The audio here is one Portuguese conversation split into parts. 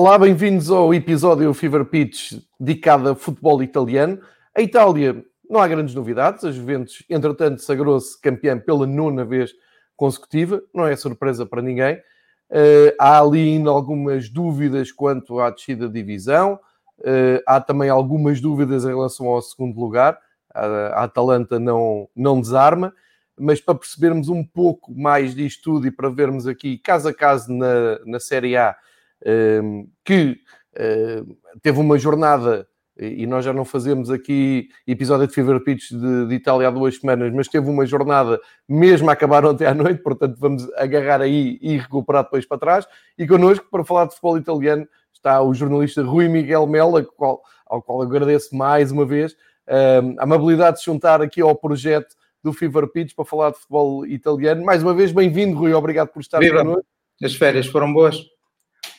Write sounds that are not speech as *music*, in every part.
Olá, bem-vindos ao episódio Fever Pitch dedicado a futebol italiano. A Itália não há grandes novidades, a Juventus, entretanto, sagrou-se campeã pela nona vez consecutiva, não é surpresa para ninguém. Uh, há ali ainda algumas dúvidas quanto à descida de divisão, uh, há também algumas dúvidas em relação ao segundo lugar. A, a Atalanta não, não desarma, mas para percebermos um pouco mais disto tudo e para vermos aqui caso a caso na, na Série A que teve uma jornada e nós já não fazemos aqui episódio de Fever Pitch de, de, Itália há duas semanas, mas teve uma jornada mesmo a acabar ontem à noite, portanto vamos agarrar aí e recuperar depois para trás. E connosco, para falar de futebol italiano, está o jornalista Rui Miguel Mela, ao qual, agradeço mais uma vez a amabilidade de se juntar aqui ao projeto do Fever Pitch para falar de futebol italiano. Mais uma vez, bem-vindo, Rui, obrigado por estar Viva. connosco. As férias foram boas?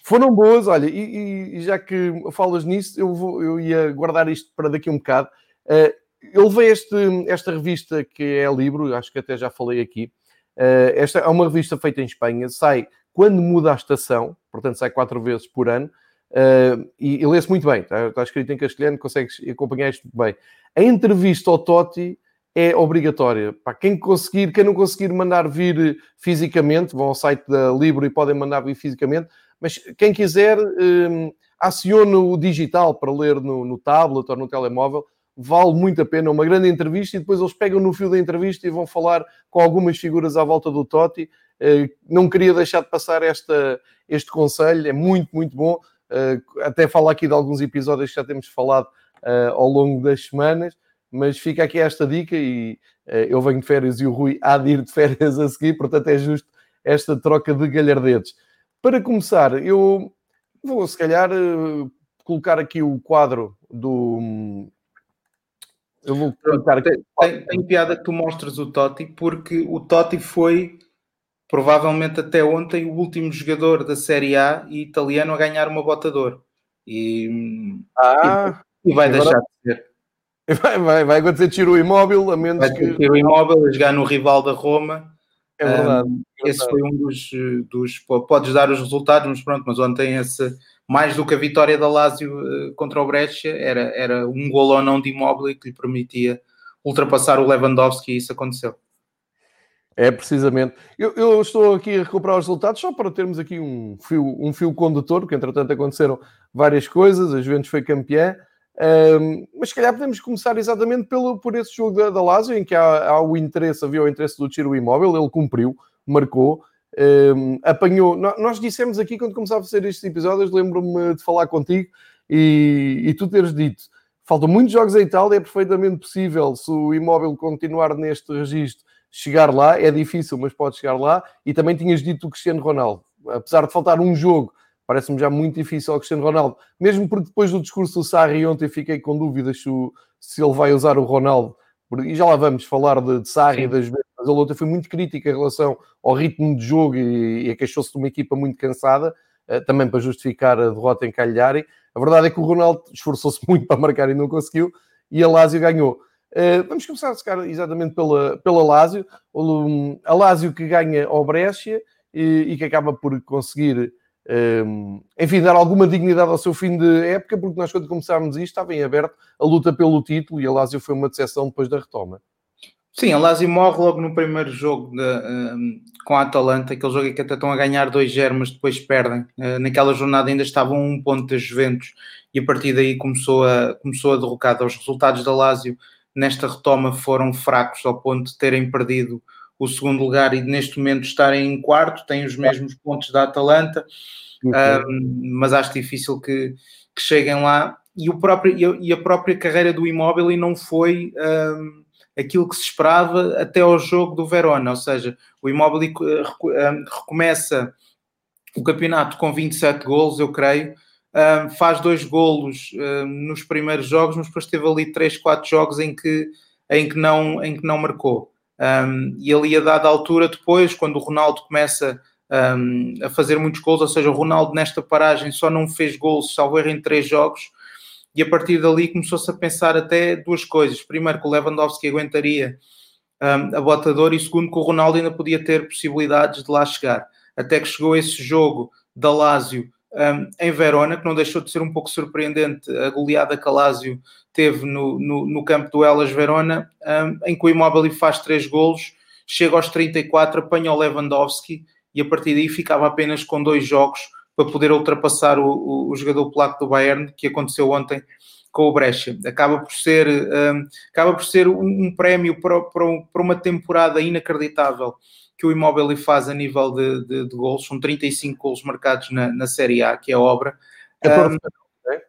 Foram boas, olha, e, e, já que falas nisso, eu, vou, eu ia guardar isto para daqui um bocado. Uh, eu levei este, esta revista que é livro, acho que até já falei aqui. Uh, esta é uma revista feita em Espanha, sai quando muda a estação, portanto sai quatro vezes por ano, uh, e, e lê-se muito bem, está, está, escrito em castelhano, consegues acompanhar isto bem. A entrevista ao Totti é obrigatória. Para quem conseguir, quem não conseguir mandar vir fisicamente, vão ao site da Libro e podem mandar vir fisicamente, mas quem quiser, um, acione o digital para ler no, no tablet ou no telemóvel, vale muito a pena. Uma grande entrevista e depois eles pegam no fio da entrevista e vão falar com algumas figuras à volta do Totti. Uh, não queria deixar de passar esta, este conselho, é muito, muito bom. Uh, até falo aqui de alguns episódios que já temos falado uh, ao longo das semanas, mas fica aqui esta dica e eu venho de férias e o Rui há de ir de férias a seguir, portanto é justo esta troca de galhardetes. Para começar, eu vou se calhar eh, colocar aqui o quadro do. Eu vou colocar aqui. Tem, tem piada que tu mostres o Totti, porque o Totti foi provavelmente até ontem o último jogador da Série A e italiano a ganhar uma botador. E, ah, e, e vai agora... deixar de ser. Vai, vai, vai acontecer tiro imóvel, a menos vai que. Tiro imóvel a jogar no rival da Roma é verdade. Um, esse foi um dos, dos. Podes dar os resultados, mas pronto, mas ontem esse, mais do que a vitória da Lazio uh, contra o Brescia, era, era um gol ou não de imóvel que lhe permitia ultrapassar o Lewandowski e isso aconteceu. É, precisamente. Eu, eu, estou aqui a recuperar os resultados só para termos aqui um fio, um fio condutor, porque entretanto aconteceram várias coisas, a Juventus foi campeã, um, mas se calhar podemos começar exatamente pelo, por esse jogo da, da Lazio, em que há, há, o interesse, havia o interesse do tiro imóvel, ele cumpriu, marcou, um, apanhou. Nós dissemos aqui quando começava a fazer estes episódios, lembro-me de falar contigo e, e tu teres dito. Faltam muitos jogos em Itália, é perfeitamente possível, se o imóvel continuar neste registro, chegar lá. É difícil, mas pode chegar lá. E também tinhas dito o Cristiano Ronaldo. Apesar de faltar um jogo Parece-me já muito difícil ao Cristiano Ronaldo, mesmo porque depois do discurso do Sarri ontem fiquei com dúvidas se, o, se ele vai usar o Ronaldo. E já lá vamos falar de, de Sarri e das vezes, mas ele ontem foi muito crítico em relação ao ritmo de jogo e, e queixou-se de uma equipa muito cansada, uh, também para justificar a derrota em Cagliari. A verdade é que o Ronaldo esforçou-se *laughs* muito para marcar e não conseguiu, e a Lazio ganhou. Uh, vamos começar a secar exatamente pela, pela Lazio. A Lazio que ganha ao Brescia e, e que acaba por conseguir enfim, dar alguma dignidade ao seu fim de época, porque nós, quando começámos isto, estava em aberto a luta pelo título e a Lazio foi uma decepção depois da retoma. Sim, a Lazio morre logo no primeiro jogo de, um, com a Atalanta, aquele jogo em que até estão a ganhar 2-0, mas depois perdem. Uh, naquela jornada ainda estavam um ponto das Juventus e a partir daí começou a, começou a derrocada. Os resultados da Lazio nesta retoma foram fracos ao ponto de terem perdido o segundo lugar e neste momento estarem em quarto, têm os mesmos pontos da Atalanta, um, mas acho difícil que, que, cheguem lá. E, o próprio, e a própria carreira do imóvel e não foi um, aquilo que se esperava até ao jogo do Verona, ou seja, o imóvel recomeça o campeonato com 27 golos, eu creio, um, faz dois golos um, nos primeiros jogos, mas depois teve ali 3, 4 jogos em que, em que, não, em que não marcou. Um, e ali a dada altura, depois, quando o Ronaldo começa um, a fazer muitos gols, ou seja, o Ronaldo nesta paragem só não fez gols, salvo erro, em três jogos, e a partir dali começou-se a pensar até duas coisas. Primeiro, que o Lewandowski aguentaria um, a botador, e segundo, que o Ronaldo ainda podia ter possibilidades de lá chegar. Até que chegou esse jogo da Lazio um, em Verona, que não deixou de ser um pouco surpreendente a goleada que a Lazio teve no, no, no campo do Elas Verona, um, em que o Immobile faz três golos, chega aos 34, apanha o Lewandowski e a partir daí ficava apenas com dois jogos para poder ultrapassar o, o, o jogador polaco do Bayern, que aconteceu ontem com o Brescia. Acaba por ser, um, acaba por ser um, um prémio para, para, para, uma temporada inacreditável que o Immobile faz a nível de, de, de gols. São 35 gols marcados na, na Série A, que é a obra. 14 um, penalti, é?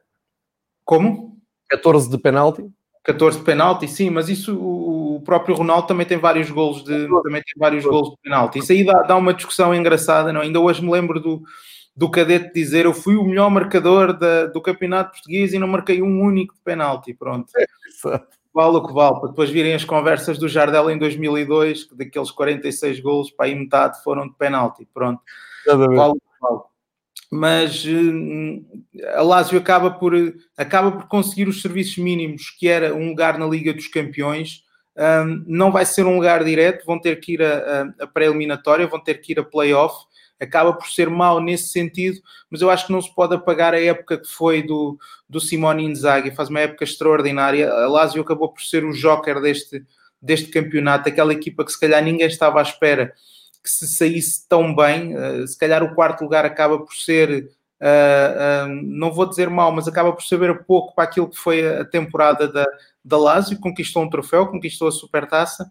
Como? 14 de penalti. 14 de penalti, sim, mas isso o próprio Ronaldo também tem vários gols de, também tem vários gols de penalti. Isso aí dá, dá uma discussão engraçada, não? Ainda hoje me lembro do, do cadete dizer eu fui o melhor marcador da, do campeonato português e não marquei um único de penalti, pronto. vale o que vale, para depois virem as conversas do Jardel em 2002, que daqueles 46 golos, para aí metade foram de penalti, pronto. Vale o que vale mas uh, a Lazio acaba por, acaba por conseguir os serviços mínimos, que era um lugar na Liga dos Campeões. Não vai ser um lugar direto, vão ter que ir a, a, a pré-eliminatória, vão ter que ir a playoff. Acaba por ser mau nesse sentido, mas eu acho que não se pode apagar a época que foi do, do Simone Inzaghi, faz uma época extraordinária. A Lazio acabou por ser o joker deste, deste campeonato, aquela equipa que se calhar ninguém estava à espera que se saísse tão bem, uh, se calhar o quarto lugar acaba por ser, uh, uh, não vou dizer mal, mas acaba por saber pouco para aquilo que foi a temporada da, da Lazio, conquistou um troféu, conquistou a supertaça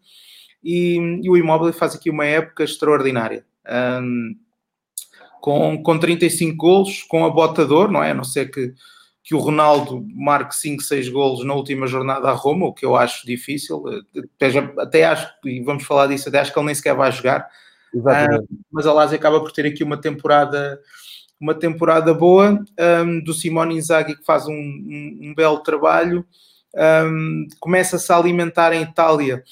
e, e o Immobile faz aqui uma época extraordinária. Com, com 35 golos, com a botador, não é? A não ser que, que o Ronaldo marque 5, 6 golos na última jornada a Roma, o que eu acho difícil. Até, até acho, e vamos falar disso, até acho que ele nem sequer vai jogar. Uh, mas a Lazio acaba por ter aqui uma temporada uma temporada boa um, do Simone Inzaghi que faz um, um, um belo trabalho um, começa-se a alimentar em Itália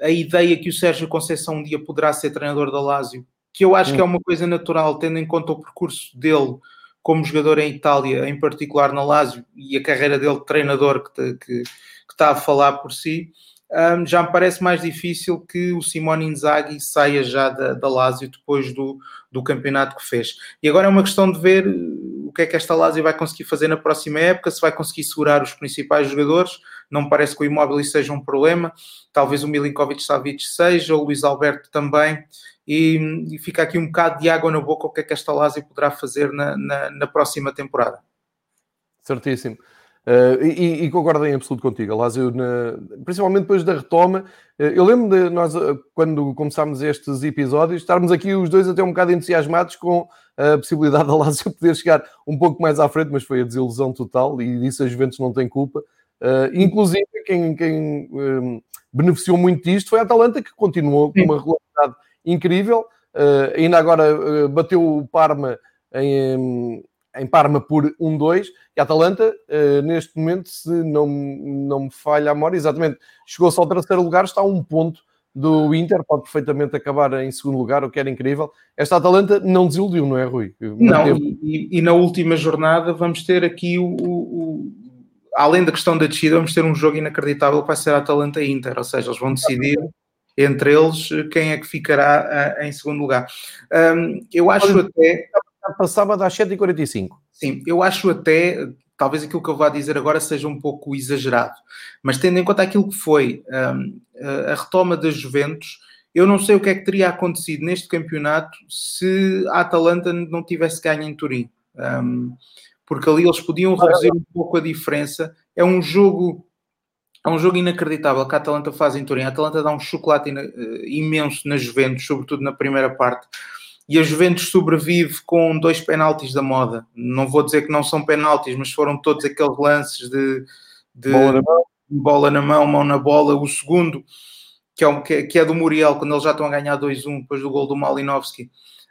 a ideia que o Sérgio Conceição um dia poderá ser treinador da Lazio que eu acho que é uma coisa natural tendo em conta o percurso dele como jogador em Itália, em particular na Lazio e a carreira dele de treinador que, que, que está a falar por si um, já me parece mais difícil que o Simone Inzaghi saia já da, da Lazio depois do, do campeonato que fez. E agora é uma questão de ver uh, o que é que esta Lazio vai conseguir fazer na próxima época, se vai conseguir segurar os principais jogadores. Não me parece que o Imóvel seja um problema. Talvez o Milinkovic Savic seja, o Luís Alberto também. E, e, fica aqui um bocado de água na boca o que é que esta Lazio poderá fazer na, na, na próxima temporada. Certíssimo. Uh, e, e, concordo em absoluto contigo. Lazio, na, principalmente depois da retoma, uh, eu lembro de nós, uh, quando começámos estes episódios, estarmos aqui os dois até um bocado entusiasmados com a possibilidade da Lazio *laughs* poder chegar um pouco mais à frente, mas foi a desilusão total e disso a Juventus não tem culpa. Inclusive, quem, quem um, beneficiou muito disto foi a Atalanta, que continuou com uma regularidade incrível. ainda agora bateu o Parma em, em Parma por 1-2 e a Atalanta, uh, neste momento, se não, não me falha a memória, exatamente, chegou-se ao terceiro lugar, está a um ponto do Inter, pode perfeitamente acabar em segundo lugar, o que era incrível. Esta Atalanta não desiludiu, não é, Rui? Não, e, e, na última jornada vamos ter aqui o, o, Além da questão da descida, vamos ter um jogo inacreditável que vai ser a Atalanta Inter, ou seja, eles vão decidir entre eles quem é que ficará uh, em segundo lugar. Eu acho até para sábado às 7h45. Sim, eu acho até, talvez aquilo que eu vá dizer agora seja um pouco exagerado, mas tendo em conta aquilo que foi a retoma das Juventus, eu não sei o que é que teria acontecido neste campeonato se a Atalanta não tivesse ganho em Turim. Um, porque ali eles podiam reduzir um pouco a diferença. É um jogo é um jogo inacreditável que a Atalanta faz em Turim. A Atalanta dá um chocolate eh, imenso na Juventus, sobretudo na primeira parte e a Juventus sobrevive com dois penaltis da moda. Não vou dizer que não são penaltis, mas foram todos aqueles lances de, de bola, na mão. bola na mão, mão na bola. O segundo, que é, um, que, é do Muriel, quando eles já estão a ganhar 2-1 depois do gol do Malinowski.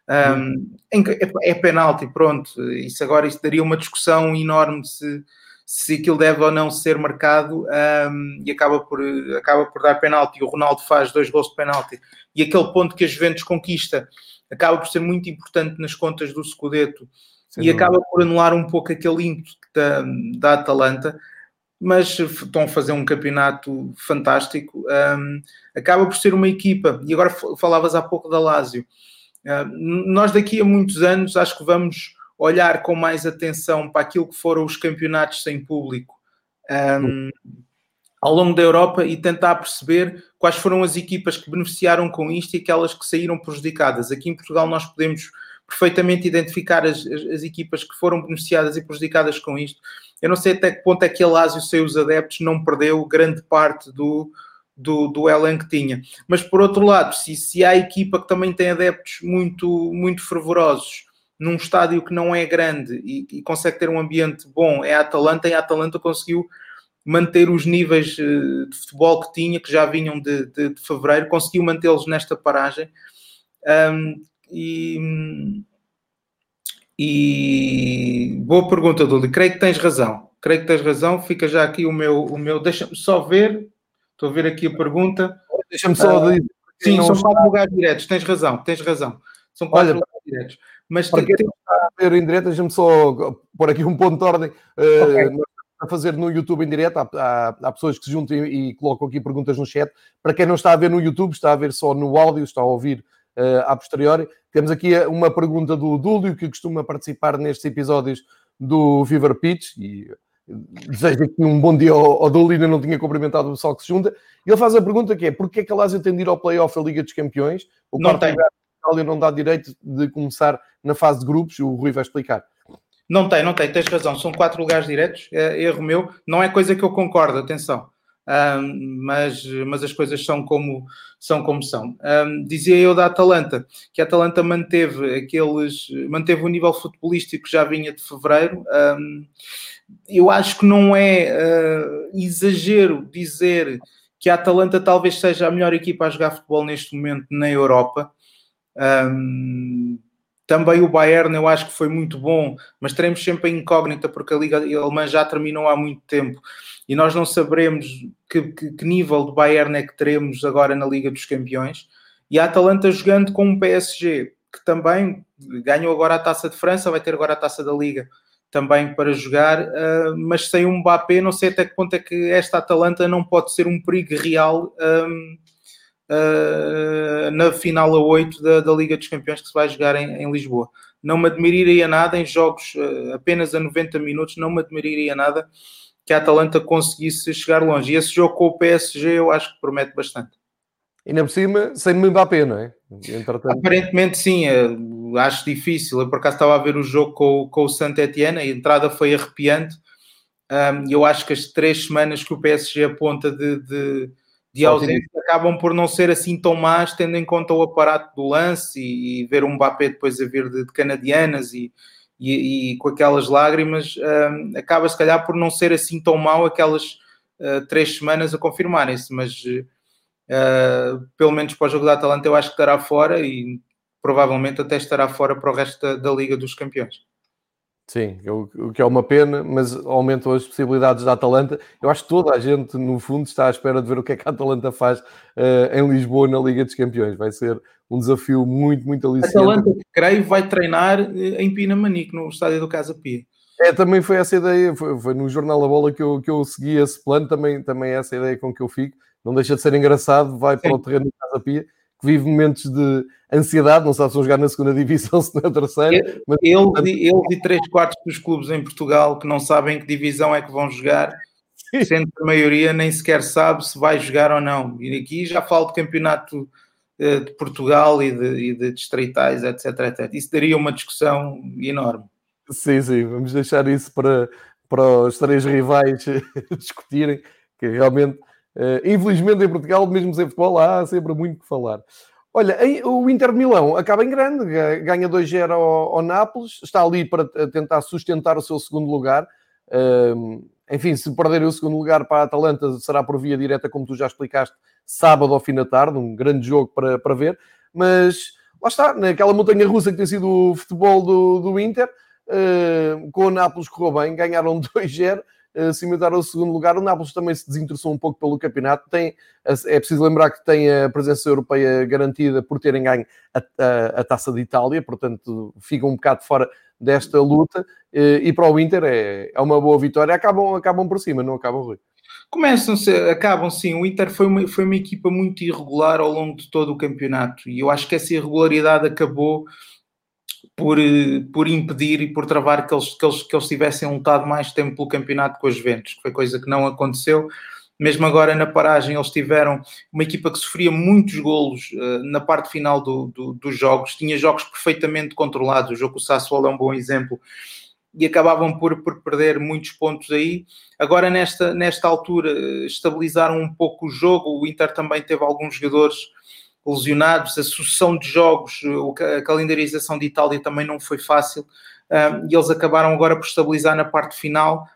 Um, é, é penalti, pronto. Isso agora isso daria uma discussão enorme se, se aquilo deve ou não ser marcado um, e acaba por, acaba por dar penalti. O Ronaldo faz dois gols de penalti e aquele ponto que a Juventus conquista acaba por ser muito importante nas contas do Scudetto Sem e dúvida. acaba por anular um pouco aquele ímpeto da, da Atalanta, mas estão a fazer um campeonato fantástico. Um, acaba por ser uma equipa, e agora falavas há pouco da Lazio. Uh, nós daqui a muitos anos acho que vamos olhar com mais atenção para aquilo que foram os campeonatos sem público um, ao longo da Europa e tentar perceber quais foram as equipas que beneficiaram com isto e aquelas que saíram prejudicadas. Aqui em Portugal nós podemos perfeitamente identificar as, as, as, equipas que foram beneficiadas e prejudicadas com isto. Eu não sei até que ponto é que a Lazio, sem os adeptos, não perdeu grande parte do, do, do elenco que tinha. Mas por outro lado, se, se há equipa que também tem adeptos muito, muito fervorosos num estádio que não é grande e, e consegue ter um ambiente bom, é a Atalanta, e a Atalanta conseguiu manter os níveis eh, de futebol que tinha, que já vinham de, de, de fevereiro, conseguiu mantê-los nesta paragem. Um, e, e boa pergunta, Dúlio. Creio que tens razão. Creio que tens razão. Fica já aqui o meu. O meu Deixa-me só ver. Estou a ver aqui a pergunta. Deixa-me só uh, dizer. Sim, são está... quatro lugares diretos. Tens razão, tens razão. São quatro Olha, lugares diretos. Mas para quem tem... está a ver em direto, deixa-me só pôr aqui um ponto de ordem. Uh, okay a fazer no YouTube em direto. Há, há, há, pessoas que se juntam e, e, colocam aqui perguntas no chat. Para quem não está a ver no YouTube, está a ver só no áudio, está a ouvir uh, a posteriori. Temos aqui uma pergunta do Dúlio, que costuma participar nestes episódios do Fever Pitch. E desejo aqui um bom dia ao, ainda não tinha cumprimentado o pessoal que se junta. Ele faz a pergunta que é, porquê é que a Lazio tem de ir ao play-off da Liga dos Campeões? O não tem. Itália não dá direito de começar na fase de grupos, o Rui vai explicar. Não tem, não tem, tens razão. São quatro lugares diretos, é erro meu. Não é coisa que eu concordo, atenção. Um, mas, mas as coisas são como são. Como são. Um, dizia eu da Atalanta que a Atalanta manteve aqueles manteve o nível futebolístico que já vinha de fevereiro. Um, eu acho que não é uh, exagero dizer que a Atalanta talvez seja a melhor equipa a jogar futebol neste momento na Europa. Um, também o Bayern eu acho que foi muito bom, mas teremos sempre a incógnita porque a Liga Alemã já terminou há muito tempo e nós não saberemos que, que, que, nível de Bayern é que teremos agora na Liga dos Campeões. E a Atalanta jogando com um PSG que também ganhou agora a Taça de França, vai ter agora a Taça da Liga também para jogar, uh, mas sem um Mbappé, não sei até que ponto é que esta Atalanta não pode ser um perigo real um, uh, na final a 8 da, da, Liga dos Campeões que se vai jogar em, em Lisboa. Não me admiraria nada em jogos uh, apenas a 90 minutos, não me admiraria nada que a Atalanta conseguisse chegar longe. E esse jogo com o PSG eu acho que promete bastante. E na por cima, sem Mbappé, não é? Entretanto... Aparentemente sim, acho difícil. Eu por acaso estava a ver o jogo com, com o Saint Etienne, a entrada foi arrepiante. Um, eu acho que as três semanas que o PSG aponta de, de, de ausência acabam por não ser assim tão más, tendo em conta o aparato do lance e, e ver um Mbappé depois a vir de, de canadianas e, e, e, com aquelas lágrimas, um, acaba se calhar por não ser assim tão mau aquelas uh, três semanas a confirmarem-se, mas uh, pelo menos para o jogo da Atalanta eu acho que estará fora e provavelmente até estará fora para o resto da, da Liga dos Campeões. Sim, o que é uma pena, mas aumentam as possibilidades da Atalanta. Eu acho que toda a gente, no fundo, está à espera de ver o que é que a Atalanta faz uh, em Lisboa na Liga dos Campeões. Vai ser um desafio muito, muito aliciante. A Atalanta, creio, vai treinar eh, em Pinamanique, no estádio do Casa Pia. É, também foi essa ideia, foi, foi, no Jornal da Bola que eu, que eu segui esse plano, também, também é essa ideia com que eu fico. Não deixa de ser engraçado, vai Sim. para o terreno do Casa Pia que vive momentos de ansiedade, não sabe se vão jogar na segunda divisão, *laughs* se na terceira. Mas... Ele, ele e três quartos dos clubes em Portugal que não sabem que divisão é que vão jogar, Sim. sendo que a maioria nem sequer sabe se vai jogar ou não. E aqui já falo de campeonato eh, de Portugal e de, e de distritais, etc, etc. Isso daria uma discussão enorme. Sim, sim, vamos deixar isso para, para os três rivais *laughs* discutirem, que realmente Uh, infelizmente em Portugal, mesmo sem futebol, há sempre muito que falar. Olha, o Inter de Milão acaba em grande, ganha 2-0 ao, ao, Nápoles, está ali para tentar sustentar o seu segundo lugar. Uh, enfim, se perder o segundo lugar para a Atalanta, será por via direta, como tu já explicaste, sábado ao fim da tarde, um grande jogo para, para ver. Mas lá está, naquela montanha russa que tem sido o futebol do, do Inter, uh, com o Nápoles correu bem, ganharam *laughs* 2-0 eh, cimentar o segundo lugar. O Nápoles também se desinteressou um pouco pelo campeonato. Tem, é preciso lembrar que tem a presença europeia garantida por terem ganho a, a, a taça de Itália, portanto fica um bocado fora desta luta. Eh, e para o Inter é, é uma boa vitória. Acabam, acabam por cima, não acabam ruim. Começam, acabam sim. O Inter foi uma, foi uma equipa muito irregular ao longo de todo o campeonato e eu acho que essa irregularidade acabou por, eh, por impedir e por travar que eles, que, eles, que eles tivessem lutado mais tempo pelo campeonato com os Juventus, que foi coisa que não aconteceu. Mesmo agora na paragem, eles tiveram uma equipa que sofria muitos golos uh, na parte final do, do, dos jogos, tinha jogos perfeitamente controlados. O jogo com o Sassuolo é um bom exemplo e acabavam por, por perder muitos pontos aí. Agora, nesta, nesta altura, estabilizaram um pouco o jogo. O Inter também teve alguns jogadores lesionados, a sucessão de jogos, a calendarização de Itália também não foi fácil e eles acabaram agora por estabilizar na parte final.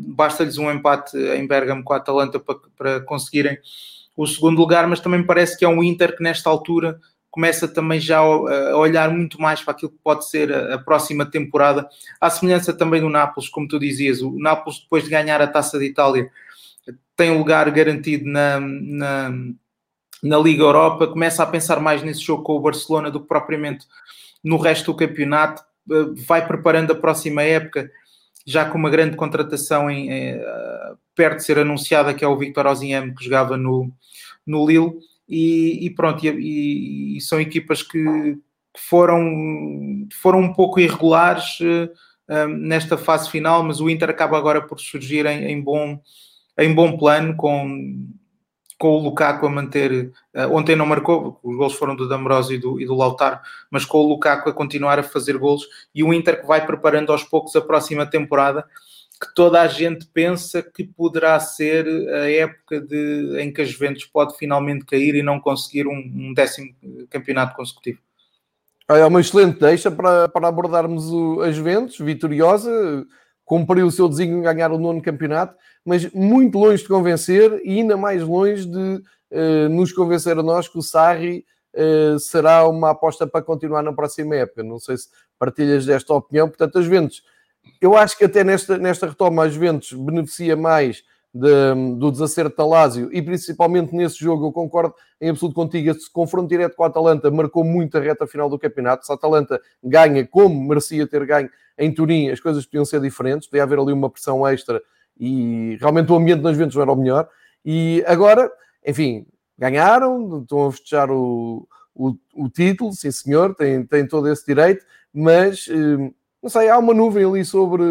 Basta-lhes um empate em Bergamo com a Atalanta para, conseguirem o segundo lugar, mas também parece que é um Inter que nesta altura começa também já a olhar muito mais para aquilo que pode ser a, próxima temporada, à semelhança também do Nápoles, como tu dizias, o Nápoles depois de ganhar a Taça de Itália tem um lugar garantido na, na, na Liga Europa, começa a pensar mais nesse jogo com o Barcelona do que propriamente no resto do campeonato, eh, vai preparando a próxima época, já com uma grande contratação em, em, eh, perto de ser anunciada, que é o Victor Osimhen, que jogava no, no Lille, e, e pronto, e, e, são equipas que foram, foram um pouco irregulares uh, nesta fase final, mas o Inter acaba agora por surgir em, em bom, em bom plano, com com o Lukaku a manter. Uh, ontem não marcou, os gols foram do D'Ambrosio e do, e do Lautaro, mas com o Lukaku a continuar a fazer gols e o Inter que vai preparando aos poucos a próxima temporada, que toda a gente pensa que poderá ser a época de, em que a Juventus pode finalmente cair e não conseguir um, um décimo campeonato consecutivo. É uma excelente deixa para, para abordarmos o, a Juventus, vitoriosa, cumpriu o seu desígnio de ganhar o nono campeonato mas muito longe de convencer e ainda mais longe de uh, nos convencer a nós que o Sarri uh, será uma aposta para continuar na próxima época. Não sei se partilhas desta opinião. Portanto, as Juventus, eu acho que até nesta, nesta retoma, as Juventus beneficia mais de, do desacerto da Lazio e principalmente nesse jogo, eu concordo em absoluto contigo, esse confronto direto com a Atalanta marcou muito a reta final do campeonato. Se a Atalanta ganha como merecia ter ganho em Turim, as coisas podiam ser diferentes, podia haver ali uma pressão extra e realmente o ambiente nas Juventus não era o melhor. E agora, enfim, ganharam, estão a festejar o, o, o título, sim senhor, têm, têm todo esse direito, mas eh, não sei, há uma nuvem ali sobre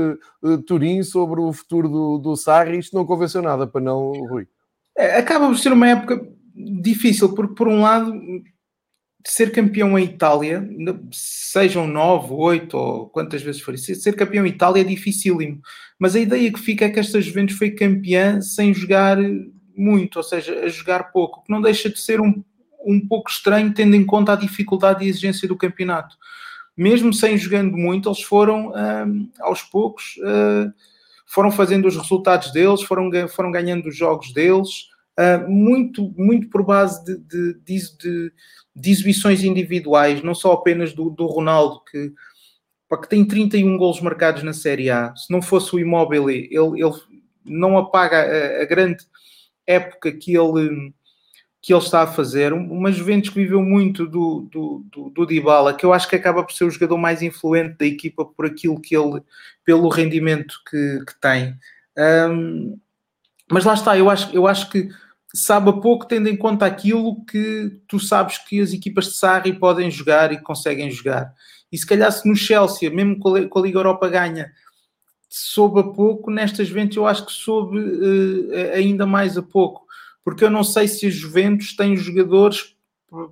uh, Turim, sobre o futuro do, do Sarri, isto não convenceu nada para não, Rui. É, acaba por ser uma época difícil, porque por um lado ser campeão em Itália, sejam nove, oito ou quantas vezes for, ser campeão em Itália é dificílimo. Mas a ideia que fica é que esta Juventus foi campeã sem jogar muito, ou seja, a jogar pouco, que não deixa de ser um, um pouco estranho, tendo em conta a dificuldade e exigência do campeonato. Mesmo sem jogando muito, eles foram um, aos poucos, uh, foram fazendo os resultados deles, foram, foram ganhando os jogos deles, uh, muito, muito por base de, de, de, de de exibições individuais, não só apenas do, do Ronaldo, que, pá, que tem 31 golos marcados na Série A. Se não fosse o Immobile, ele, ele não apaga a, a, grande época que ele, que ele está a fazer. Uma Juventus que viveu muito do, do, do, do Dybala, que eu acho que acaba por ser o jogador mais influente da equipa por aquilo que ele, pelo rendimento que, que tem. Um, mas lá está, eu acho, eu acho que sabe a pouco, tendo em conta aquilo que tu sabes que as equipas de Sarri podem jogar e conseguem jogar. E se calhar se no Chelsea, mesmo com a, Liga Europa ganha, soube a pouco, nestas Juventus eu acho que soube uh, ainda mais a pouco. Porque eu não sei se a Juventus tem jogadores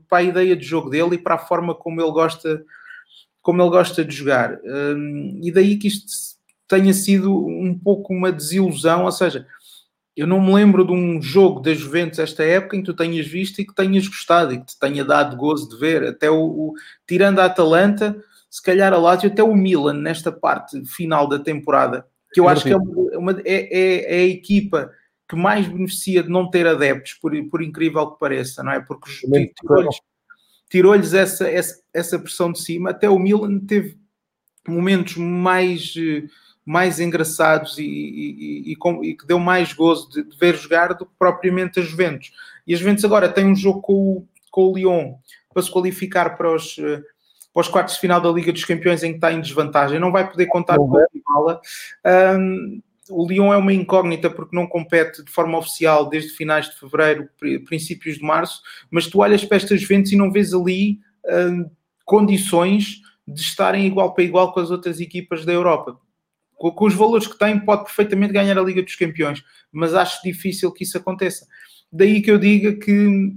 para a ideia de jogo dele e para a forma como ele gosta, como ele gosta de jogar. Um, e daí que isto tenha sido um pouco uma desilusão, ou seja, eu não me lembro de um jogo da Juventus esta época em que tu tenhas visto e que tenhas gostado e que te tenha dado gozo de ver. Até o, o tirando a Atalanta, se calhar a Lazio, até o Milan nesta parte final da temporada, que eu acho que é, uma, é, é, é, a equipa que mais beneficia de não ter adeptos, por, por incrível que pareça, não é? Porque tirou-lhes tirou essa, essa, essa pressão de cima. Até o Milan teve momentos mais eh, mais engraçados e, e, e, e, que deu mais gozo de, de, ver jogar do que propriamente a Juventus. E a Juventus agora tem um jogo com o, com o Lyon para se qualificar para os, eh, para os quartos de final da Liga dos Campeões em que está em desvantagem. Não vai poder contar com. Um, o Lyon é uma incógnita porque não compete de forma oficial desde finais de fevereiro, princípios de março, mas tu olhas para estas Juventus e não vês ali um, condições de estarem igual para igual com as outras equipas da Europa. Com, com os valores que têm, pode perfeitamente ganhar a Liga dos Campeões, mas acho difícil que isso aconteça. Daí que eu diga que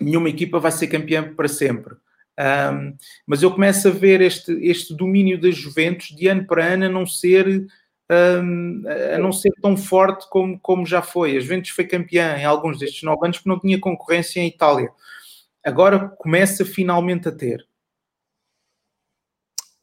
nenhuma equipa vai ser campeã para sempre. Um, mas eu começo a ver este, este domínio das Juventus de ano para ano a não ser um, a não ser tão forte como, como já foi. A Juventus foi campeã em alguns destes nove anos porque não tinha concorrência em Itália. Agora começa finalmente a ter.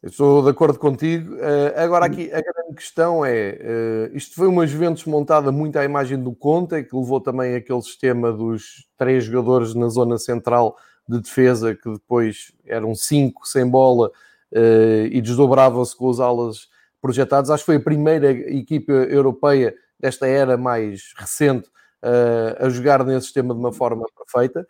Eu estou de acordo contigo. Uh, agora, aqui a grande questão é: uh, isto foi uma Juventus montada muito à imagem do Conte, que levou também aquele sistema dos três jogadores na zona central de defesa, que depois eram cinco sem bola uh, e desdobravam-se com as alas projetadas. Acho que foi a primeira equipa europeia desta era mais recente a jogar nesse sistema de uma forma perfeita.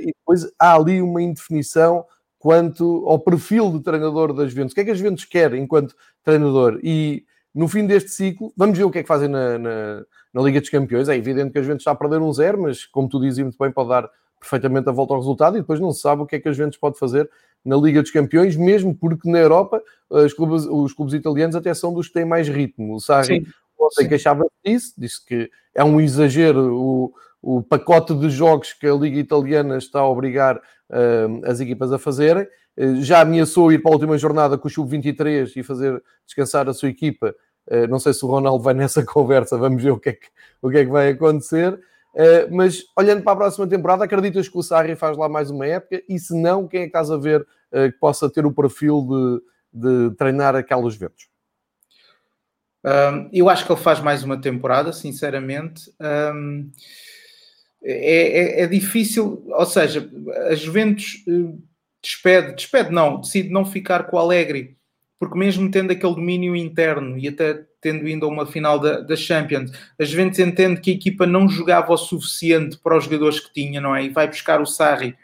e depois há ali uma indefinição quanto ao perfil do treinador das Juventus. O que é que as Juventus quer enquanto treinador? E no fim deste ciclo, vamos ver o que é que fazem na, na, na Liga dos Campeões. É evidente que as Juventus está a perder um zero, mas como tu dizes muito bem, pode dar perfeitamente a volta ao resultado e depois não se sabe o que é que as Juventus pode fazer na Liga dos Campeões, mesmo porque na Europa os clubes, os clubes italianos até são dos que têm mais ritmo. O Sarri ontem queixava disso, disse que é um exagero o, o pacote de jogos que a Liga Italiana está a obrigar as equipas a fazerem. Eh, já ameaçou ir para a última jornada com o Sub-23 e fazer descansar a sua equipa. Eh, não sei se o Ronaldo vai nessa *laughs* conversa, vamos ver o que é que, o que, é que vai acontecer. Eh, mas olhando para a próxima temporada, acreditas que o Sarri faz lá mais uma época? E se não, quem é que estás a ver que possa ter o perfil de, de treinar aquelas Juventus? Um, eu acho que ele faz mais uma temporada, sinceramente. Um, é, é, é, difícil, ou seja, a Juventus uh, despede, despede não, decide não ficar com o Alegre, porque mesmo tendo aquele domínio interno e até tendo ido a uma final da, da Champions, a Juventus entende que a equipa não jogava o suficiente para os jogadores que tinha, não é? E vai buscar o Sarri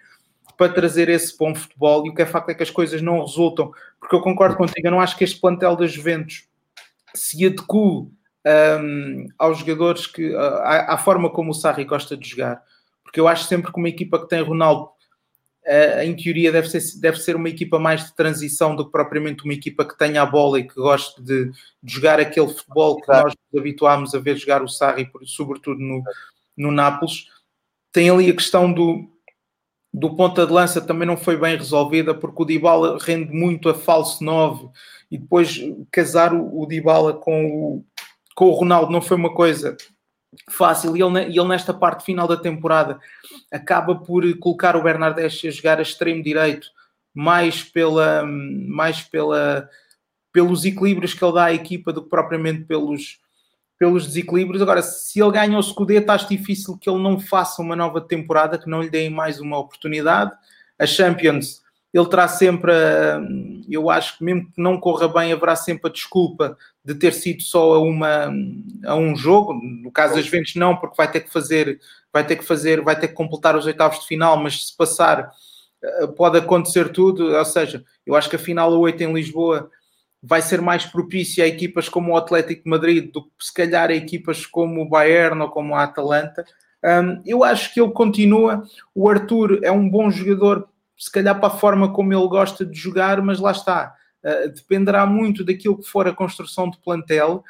para trazer esse bom futebol. E o que é facto é que as coisas não resultam, porque eu concordo contigo, eu não acho que este plantel da Juventus se adeque um, aos jogadores que à, à, forma como o Sarri gosta de jogar, porque eu acho sempre que uma equipa que tem Ronaldo em teoria deve ser, deve ser uma equipa mais de transição do que propriamente uma equipa que tenha a bola e que goste de, de jogar aquele futebol que nós nos habituámos a ver jogar o Sarri, sobretudo no, no Nápoles. Tem ali a questão do, do ponta de lança também não foi bem resolvida porque o Dybala rende muito a falso 9 e depois casar o, o Dybala com o, com o Ronaldo não foi uma coisa fácil e ele, ele nesta parte final da temporada acaba por colocar o Bernardes a jogar a extremo direito mais pela mais pela pelos equilíbrios que ele dá à equipa do que propriamente pelos pelos desequilíbrios. Agora, se ele ganha o Scudetto, acho difícil que ele não faça uma nova temporada, que não lhe deem mais uma oportunidade. A Champions ele terá sempre, eu acho que mesmo que não corra bem, haverá sempre a desculpa de ter sido só a, uma, a um jogo. No caso das Juventus, não, porque vai ter que fazer, vai ter que fazer, vai ter que completar os oitavos de final, mas se passar, eh, pode acontecer tudo. Ou seja, eu acho que a final a 8 em Lisboa vai ser mais propícia a equipas como o Atlético de Madrid do que se calhar a equipas como o Bayern ou como a Atalanta. Um, eu acho que ele continua. O Arthur é um bom jogador se calhar para a forma como ele gosta de jogar, mas lá está. Uh, dependerá muito daquilo que for a construção de plantel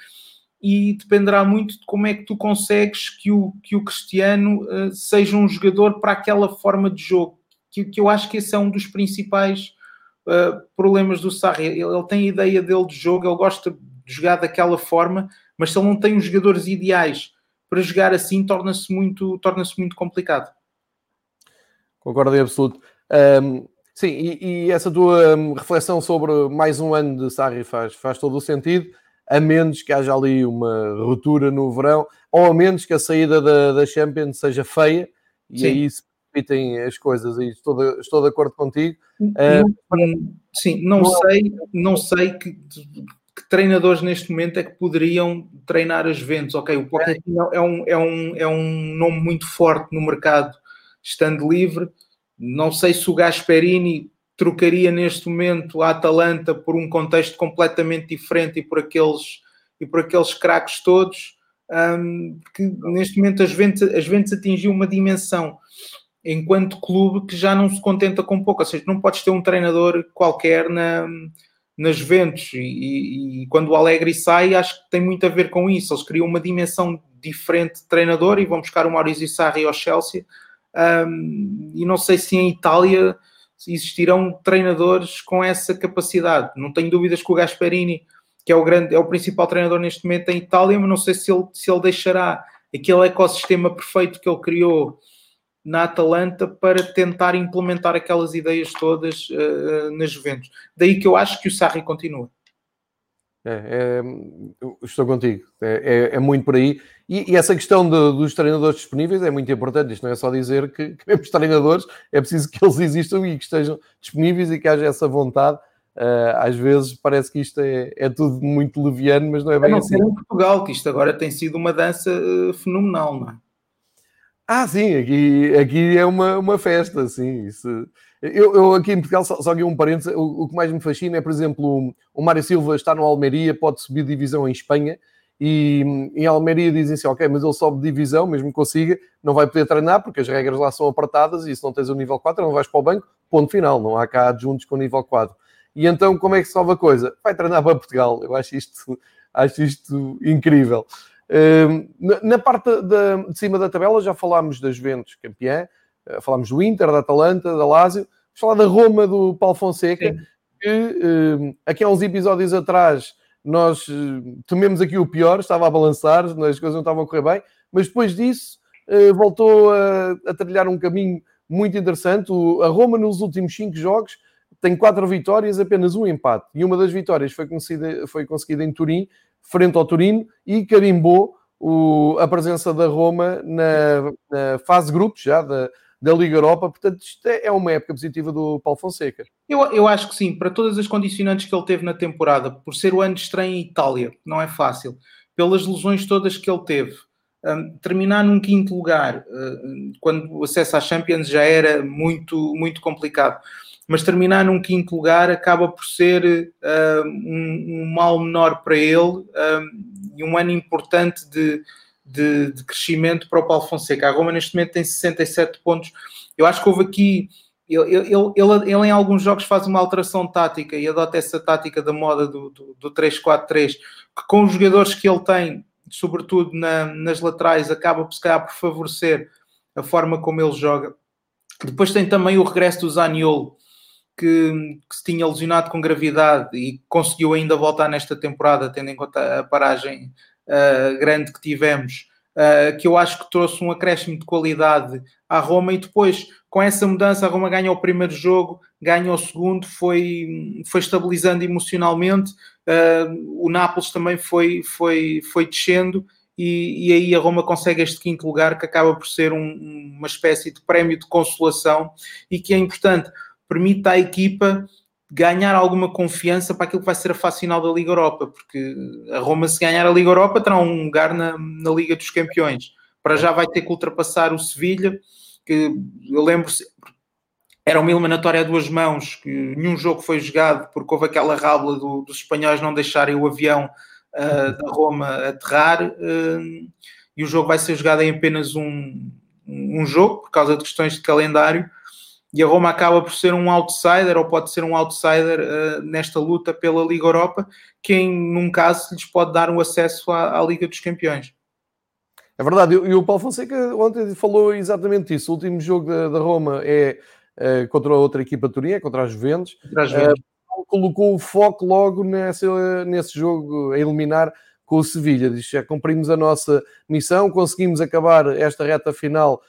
e dependerá muito de como é que tu consegues que o, que o Cristiano uh, seja um jogador para aquela forma de jogo. Que, que eu acho que esse é um dos principais uh, problemas do Sarri. Ele, ele, tem a ideia dele de jogo, ele gosta de jogar daquela forma, mas se ele não tem os jogadores ideais para jogar assim, torna-se muito, torna muito complicado. Concordo em absoluto. Um, sim, e, e, essa tua hum, reflexão sobre mais um ano de Sarri faz, faz todo o sentido, a menos que haja ali uma ruptura no verão, ou a menos que a saída da, da Champions seja feia, e sim. aí se repitem as coisas, e estou de, estou de acordo contigo. Uh, sim, não, não sei, não sei que, que, treinadores neste momento é que poderiam treinar as Juventus. Ok, o Pochettino é um, é, um, é um nome muito forte no mercado, estando livre, não sei se o Gasperini trocaria neste momento a Atalanta por um contexto completamente diferente e por aqueles, e por aqueles craques todos, um, porque neste momento as ventas, as atingiu uma dimensão enquanto clube que já não se contenta com pouco, ou seja, não podes ter um treinador qualquer na, nas Juventus. E, e, quando o Alegre sai acho que tem muito a ver com isso, eles criam uma dimensão diferente de treinador e vão buscar o Maurizio Sarri ao Chelsea um, e não sei se em Itália existirão treinadores com essa capacidade, não tenho dúvidas que o Gasperini que é o, grande, é o principal treinador neste momento em Itália, mas não sei se ele, se ele deixará aquele ecossistema perfeito que ele criou na Atalanta para tentar implementar aquelas ideias todas uh, nas Juventus. Daí que eu acho que o Sarri continua. É, é, estou contigo, é, é, é, muito por aí. E, e essa questão de, dos treinadores disponíveis é muito importante. Isto não é só dizer que queremos treinadores, é preciso que eles existam e que estejam disponíveis e que haja essa vontade. Uh, às vezes parece que isto é, é tudo muito leviano, mas não é bem não assim. em Portugal, que isto agora tem sido uma dança uh, fenomenal, não é? Ah, sim, aqui, aqui é uma, uma festa, sim. Isso. Eu, eu aqui em Portugal, só, só aqui um parênteses, o, o, que mais me fascina é, por exemplo, o, o Mário Silva está no Almeria, pode subir divisão em Espanha, e em Almeria dizem assim, ok, mas ele sobe divisão, mesmo que consiga, não vai poder treinar, porque as regras lá são apertadas, e se não tens o nível 4, não vais para o banco, ponto final, não há cá adjuntos com o nível 4. E então, como é que se salva a coisa? Vai treinar para Portugal, eu acho isto, acho isto incrível na parte de cima da tabela já falámos das Juventus campeã, falámos do Inter, da Atalanta, da Lazio, vamos falar da Roma do Paulo Fonseca, Sim. que aqui há uns episódios atrás nós uh, tememos aqui o pior, estava a balançar, as coisas não estavam a correr bem, mas depois disso voltou a, a, trilhar um caminho muito interessante. A Roma nos últimos cinco jogos tem quatro vitórias, apenas um empate. E uma das vitórias foi, foi conseguida em Turim, frente ao Turino e carimbou o, a presença da Roma na, na fase grupos já da, da Liga Europa. Portanto, isto é, é uma época positiva do Paulo Fonseca. Eu, eu acho que sim, para todas as condicionantes que ele teve na temporada, por ser o ano de estreia em Itália, não é fácil, pelas lesões todas que ele teve. Um, terminar num quinto lugar, uh, quando o acesso à Champions já era muito, muito complicado mas terminar num quinto lugar acaba por ser uh, um, um, mal menor para ele um, ah, e um ano importante de, de, de, crescimento para o Paulo Fonseca. A Roma neste momento tem 67 pontos. Eu acho que houve aqui. Ele, ele, ele, ele em alguns jogos faz uma alteração tática e adota essa tática da moda do, do, do 3-4-3, que com os jogadores que ele tem, sobretudo na, nas laterais, acaba por, se calhar, por favorecer a forma como ele joga. Depois tem também o regresso do Zaniolo, que, que, se tinha lesionado com gravidade e conseguiu ainda voltar nesta temporada, tendo em conta a paragem uh, grande que tivemos, uh, que eu acho que trouxe um acréscimo de qualidade à Roma e depois, com essa mudança, a Roma ganha o primeiro jogo, ganha o segundo, foi, foi estabilizando emocionalmente, uh, o Nápoles também foi, foi, foi descendo e, e, aí a Roma consegue este quinto lugar que acaba por ser um, uma espécie de prémio de consolação e que é importante permite à equipa ganhar alguma confiança para aquilo que vai ser a fase final da Liga Europa, porque a Roma, se ganhar a Liga Europa, terá um lugar na, na Liga dos Campeões. Para já vai ter que ultrapassar o Sevilha, que eu lembro era uma eliminatória a duas mãos, que nenhum jogo foi jogado porque houve aquela rábula do, dos espanhóis não deixarem o avião uh, da Roma aterrar, uh, e o jogo vai ser jogado em apenas um, um jogo, por causa de questões de calendário, e a Roma acaba por ser um outsider, ou pode ser um outsider uh, nesta luta pela Liga Europa, que em num caso lhes pode dar um acesso à, à Liga dos Campeões. É verdade, e o Paulo Fonseca ontem falou exatamente isso. O último jogo da, da Roma é uh, contra outra equipa turinha, é contra as Juventus. Contra as Juventus. Uh, colocou o foco logo nessa, nesse jogo a eliminar com o Sevilha. Diz, já cumprimos a nossa missão, conseguimos acabar esta reta final,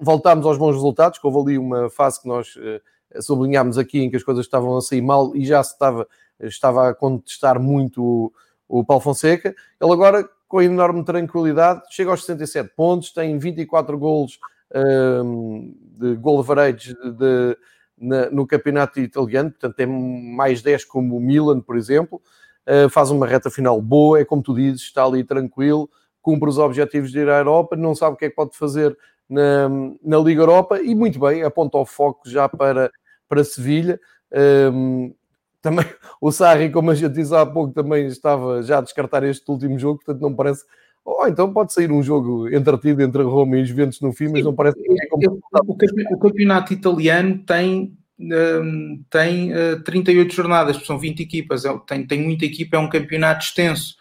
voltámos aos bons resultados, que houve ali uma fase que nós uh, sublinhámos aqui em que as coisas estavam a sair mal e já se estava, estava a contestar muito o, o Paulo Fonseca. Ele agora, com enorme tranquilidade, chega aos 67 pontos, tem 24 golos um, de gol average de, de, na, no campeonato italiano, portanto tem mais 10 como o Milan, por exemplo. Eh, faz uma reta final boa, é como tu dizes, está ali tranquilo, cumpre os objetivos de ir à Europa, não sabe o que é que pode fazer na, na Liga Europa e muito bem, aponta o foco já para, para Sevilha. Um, ehm, também *laughs* o Sarri, como a gente disse há pouco, também estava já a descartar este último jogo, portanto não parece ou então pode sair um jogo entretido entre Roma e Juventus no fim, mas não parece que é o, campeonato italiano tem tem 38 eh, jornadas, são 20 equipas, é tem, tem muita equipa, é um campeonato extenso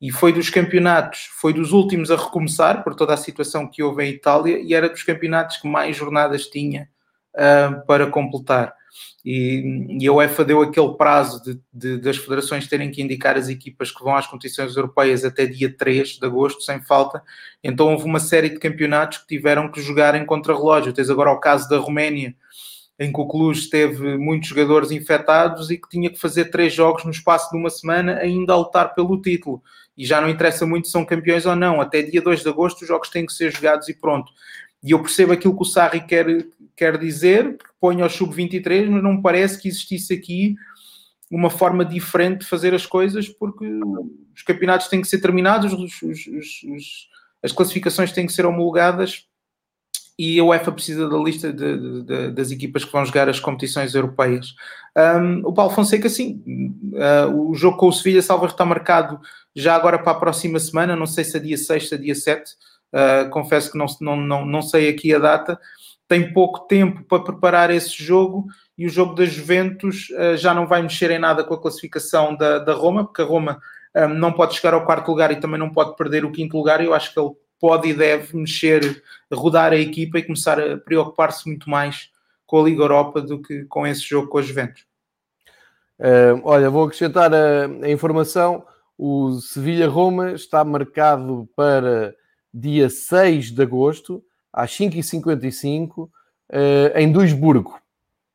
e foi dos campeonatos, foi dos últimos a recomeçar por toda a situação que houve em Itália e era dos campeonatos que mais jornadas tinha uh, para completar. E, e, a UEFA deu aquele prazo de, de, das federações terem que indicar as equipas que vão às competições europeias até dia 3 de agosto, sem falta. Então houve uma série de campeonatos que tiveram que jogar em contra-relógio. Tens agora o caso da Roménia, em que o Cluj teve muitos jogadores infectados e que tinha que fazer três jogos no espaço de uma semana, ainda a lutar pelo título. E já não interessa muito se são campeões ou não, até dia 2 de agosto os jogos têm que ser jogados e pronto. E eu percebo aquilo que o Sarri quer, quer dizer, que põe ao sub-23, mas não me parece que existisse aqui uma forma diferente de fazer as coisas, porque os campeonatos têm que ser terminados, os, os, os, as classificações têm que ser homologadas e a UEFA precisa da lista de, de, das equipas que vão jogar as competições europeias. Um, o Paulo Fonseca, sim, uh, o jogo com o Sevilha Salvador está marcado já agora para a próxima semana, não sei se é dia 6, se é dia 7, uh, confesso que não, não, não, não sei aqui a data. Tem pouco tempo para preparar esse jogo e o jogo da Juventus uh, já não vai mexer em nada com a classificação da, da Roma, porque a Roma um, não pode chegar ao quarto lugar e também não pode perder o quinto lugar. Eu acho que ele pode e deve mexer, rodar a equipa e começar a preocupar-se muito mais com a Liga Europa do que com esse jogo com a Juventus. Uh, olha, vou acrescentar a, a informação: o Sevilha-Roma está marcado para dia 6 de agosto, às 5h55, uh, em Duisburgo,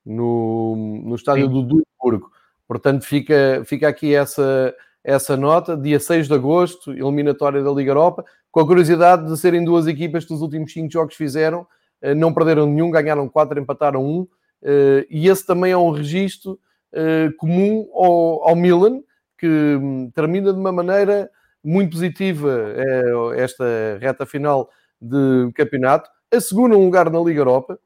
no, no estádio Sim. do Duisburgo. Portanto, fica, fica aqui essa, essa nota, dia 6 de agosto, eliminatória da Liga Europa, com a curiosidade de serem duas equipas que nos últimos 5 jogos fizeram, eh, não perderam nenhum, ganharam 4, empataram 1, eh, e esse também é um registro eh, comum ao, Milan, que hum, termina de uma maneira muito positiva esta reta final de campeonato, assegura um lugar na Liga Europa,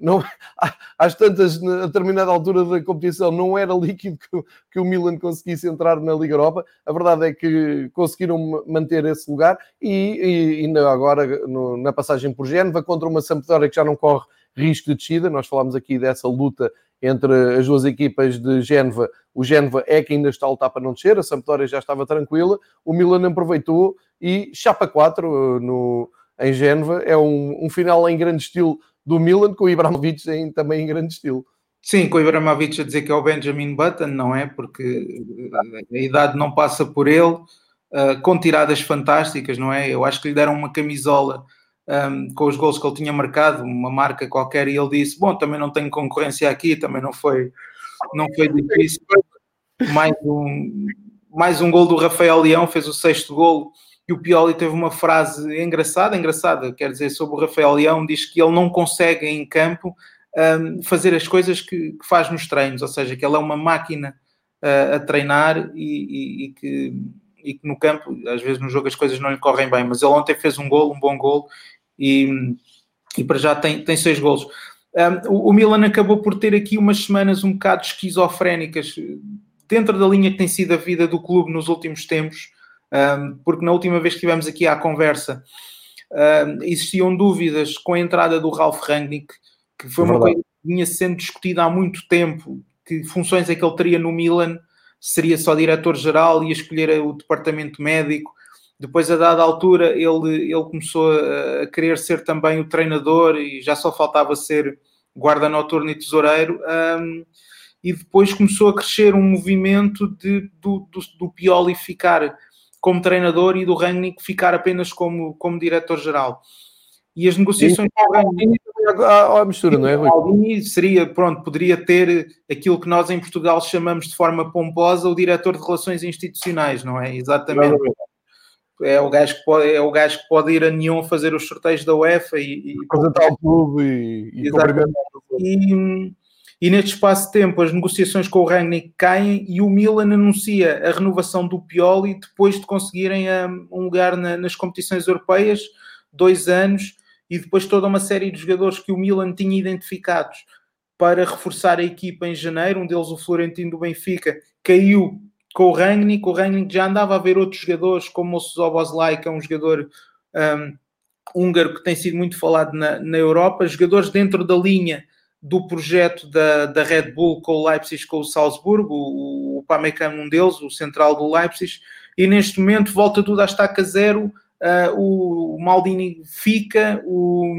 não, *laughs* às tantas, a determinada altura da competição, não era líquido que, que, o Milan conseguisse entrar na Liga Europa. A verdade é que conseguiram manter esse lugar e, e ainda agora no, na passagem por Génova contra uma Sampdoria que já não corre risco de descida. Nós falámos aqui dessa luta entre as duas equipas de Génova. O Génova é que ainda está a lutar para não descer, a Sampdoria já estava tranquila. O Milan aproveitou e chapa 4 eh, no, em Génova. É um, um final em grande estilo do Milan, com o Ibrahimovic em, também em grande estilo. Sim, com o Ibrahimovic a dizer que é o Benjamin Button, não é? Porque a idade não passa por ele, uh, com tiradas fantásticas, não é? Eu acho que lhe deram uma camisola um, com os gols que ele tinha marcado, uma marca qualquer, e ele disse: Bom, também não tenho concorrência aqui, também não foi, não foi difícil. Mais um, mais um gol do Rafael Leão, fez o sexto gol e o Pioli teve uma frase engraçada, engraçada, quer dizer, sobre o Rafael Leão, diz que ele não consegue em campo um, fazer as coisas que, que, faz nos treinos, ou seja, que ele é uma máquina uh, a treinar e, e, e, que, e, que, no campo, às vezes no jogo as coisas não lhe correm bem, mas ele ontem fez um gol, um bom gol e, para já tem, tem seis golos. Um, o Milan acabou por ter aqui umas semanas um bocado esquizofrénicas dentro da linha que tem sido a vida do clube nos últimos tempos, porque na última vez que estivemos aqui à conversa existiam dúvidas com a entrada do Ralf Rangnick, que foi uma coisa que vinha sendo discutida há muito tempo, que funções é que ele teria no Milan, seria só diretor-geral, ia escolher o departamento médico, depois a dada altura ele, ele começou a querer ser também o treinador e já só faltava ser guarda noturno e tesoureiro, um, e depois começou a crescer um movimento de, do, do, do Pioli ficar como treinador e do Rangnick ficar apenas como, como diretor-geral. E as negociações com o Rangnick... A, a mistura, não é, Rui? seria, pronto, poderia ter aquilo que nós em Portugal chamamos de forma pomposa o diretor de relações institucionais, não é? Exatamente. É o, gajo que pode, é o gajo que pode ir a Nyon fazer os sorteios da UEFA e, e apresentar o clube e, e, e, e neste espaço de tempo as negociações com o Rangnick caem e o Milan anuncia a renovação do Pioli depois de conseguirem um, um lugar na, nas competições europeias, dois anos, e depois toda uma série de jogadores que o Milan tinha identificados para reforçar a equipa em janeiro, um deles o Florentino do Benfica, caiu com o Rangnick. O Rangnick já andava a ver outros jogadores, como o Szoboszlai, que é um jogador um, húngaro que tem sido muito falado na, na Europa, jogadores dentro da linha do projeto da, da Red Bull com o Leipzig, com o Salzburgo, o, o Pamecano um deles, o central do Leipzig, e neste momento volta tudo à estaca zero, uh, o Maldini fica, o,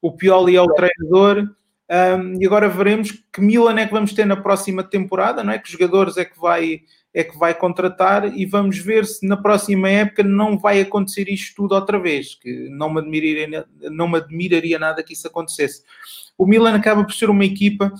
o Pioli é o treinador, um, e agora veremos que Milan é que vamos ter na próxima temporada, não é? Que jogadores é que vai é que vai contratar e vamos ver se na próxima época não vai acontecer isto tudo outra vez, que não me admiraria, não me admiraria nada que isso acontecesse. O Milan acaba por ser uma equipa,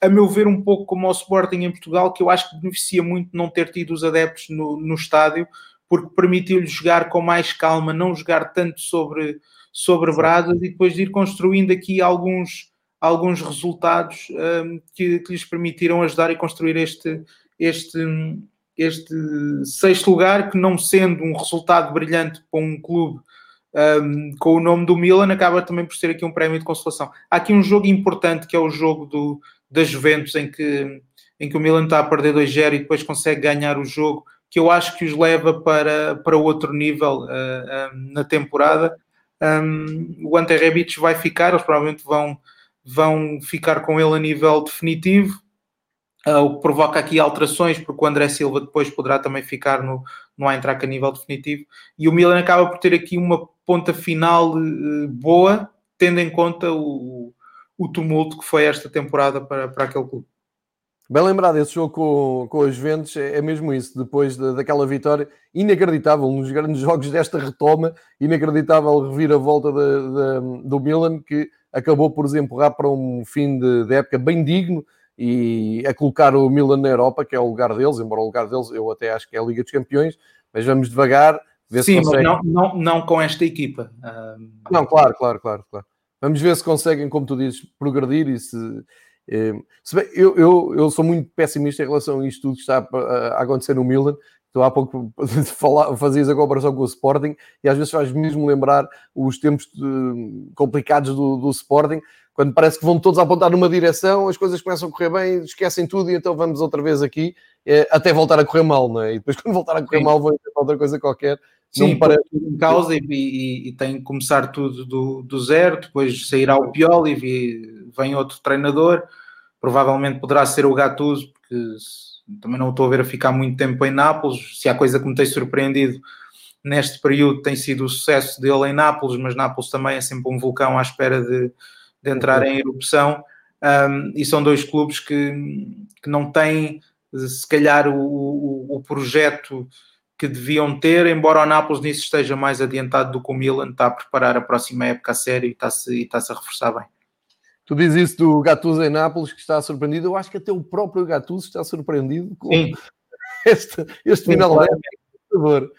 a meu ver, um pouco como o Sporting em Portugal, que eu acho que beneficia muito não ter tido os adeptos no, no estádio, porque permitiu-lhe jogar com mais calma, não jogar tanto sobre, sobre brasas e depois de ir construindo aqui alguns, alguns resultados um, que, que lhes permitiram ajudar e construir este, este, este sexto lugar, que não sendo um resultado brilhante para um clube um, com o nome do Milan, acaba também por ser aqui um prémio de consolação. Há aqui um jogo importante que é o jogo do, da Juventus, em que, em que o Milan está a perder 2-0 e depois consegue ganhar o jogo, que eu acho que os leva para, para outro nível uh, uh, na temporada. Um, o Ante Rebic vai ficar, eles provavelmente vão, vão ficar com ele a nível definitivo. Uh, o que provoca aqui alterações, porque o André Silva depois poderá também ficar no, no Eintracht a nível definitivo. E o Milan acaba por ter aqui uma ponta final uh, boa, tendo em conta o, o tumulto que foi esta temporada para, para aquele clube. Bem lembrado, esse jogo com, com as Juventus é, é mesmo isso, depois de, daquela vitória inacreditável, um dos grandes *laughs* jogos desta retoma, inacreditável reviravolta de, de, do Milan, que acabou por nos empurrar para um fim de, de época bem digno, e a colocar o Milan na Europa, que é o lugar deles, embora o lugar deles eu até acho que é a Liga dos Campeões, mas vamos devagar. Ver Sim, se conseguem... mas não, não, não com esta equipa. Não, claro, claro, claro, claro. Vamos ver se conseguem, como tu dizes, progredir e se. Eh, se bem, eu, eu, eu sou muito pessimista em relação a isto tudo que está a, a acontecer no Milan. Tu há pouco *laughs* falar, fazias a comparação com o Sporting e às vezes faz mesmo lembrar os tempos de, complicados do, do Sporting quando parece que vão todos apontar numa direção, as coisas começam a correr bem, esquecem tudo e então vamos outra vez aqui, é, até voltar a correr mal, não é? E depois, *laughs* quando voltar a correr Sim. mal, vão tentar outra coisa qualquer. Sim, não parece... em causa e, e, e, tem que começar tudo do, do zero, depois sairá o Pioli e vem outro treinador, provavelmente poderá ser o Gattuso, porque também não estou a ver a ficar muito tempo em Nápoles, se há coisa que me tem surpreendido neste período tem sido o sucesso dele em Nápoles, mas Nápoles também é sempre um vulcão à espera de, de entrar em erupção, um, e são dois clubes que, que não têm, se calhar, o, o, o, projeto que deviam ter, embora o Nápoles nisso esteja mais adiantado do que o Milan, está a preparar a próxima época a sério e está-se está a reforçar bem. Tu dizes isso do Gattuso em Nápoles, que está surpreendido. Eu acho que até o próprio Gattuso está surpreendido com Sim. *laughs* este, este final de época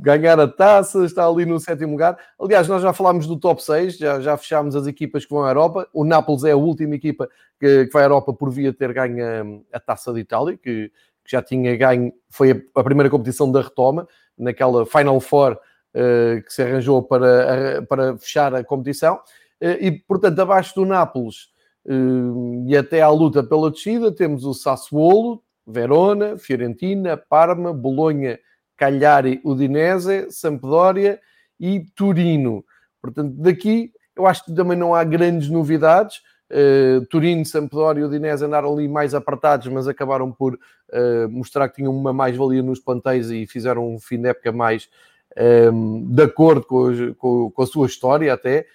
ganhar a taça, está ali no sétimo lugar. Aliás, nós já falámos do top 6, já, já fechámos as equipas que vão à Europa. O Nápoles é a última equipa que, que vai à Europa por via ter ganho a, a taça de Itália, que, que, já tinha ganho, foi a, a, primeira competição da retoma, naquela Final Four uh, que se arranjou para, para fechar a competição. Uh, e, portanto, abaixo do Nápoles uh, e até à luta pela descida, temos o Sassuolo, Verona, Fiorentina, Parma, Bolonha Cagliari, Udinese, Sampdoria e Turino. Portanto, daqui eu acho que também não há grandes novidades. Uh, Turino, Sampdoria e Udinese andaram ali mais apertados, mas acabaram por uh, mostrar que tinham uma mais-valia nos plantéis e fizeram um fim de época mais um, ehm, de acordo com, com, com, a sua história até.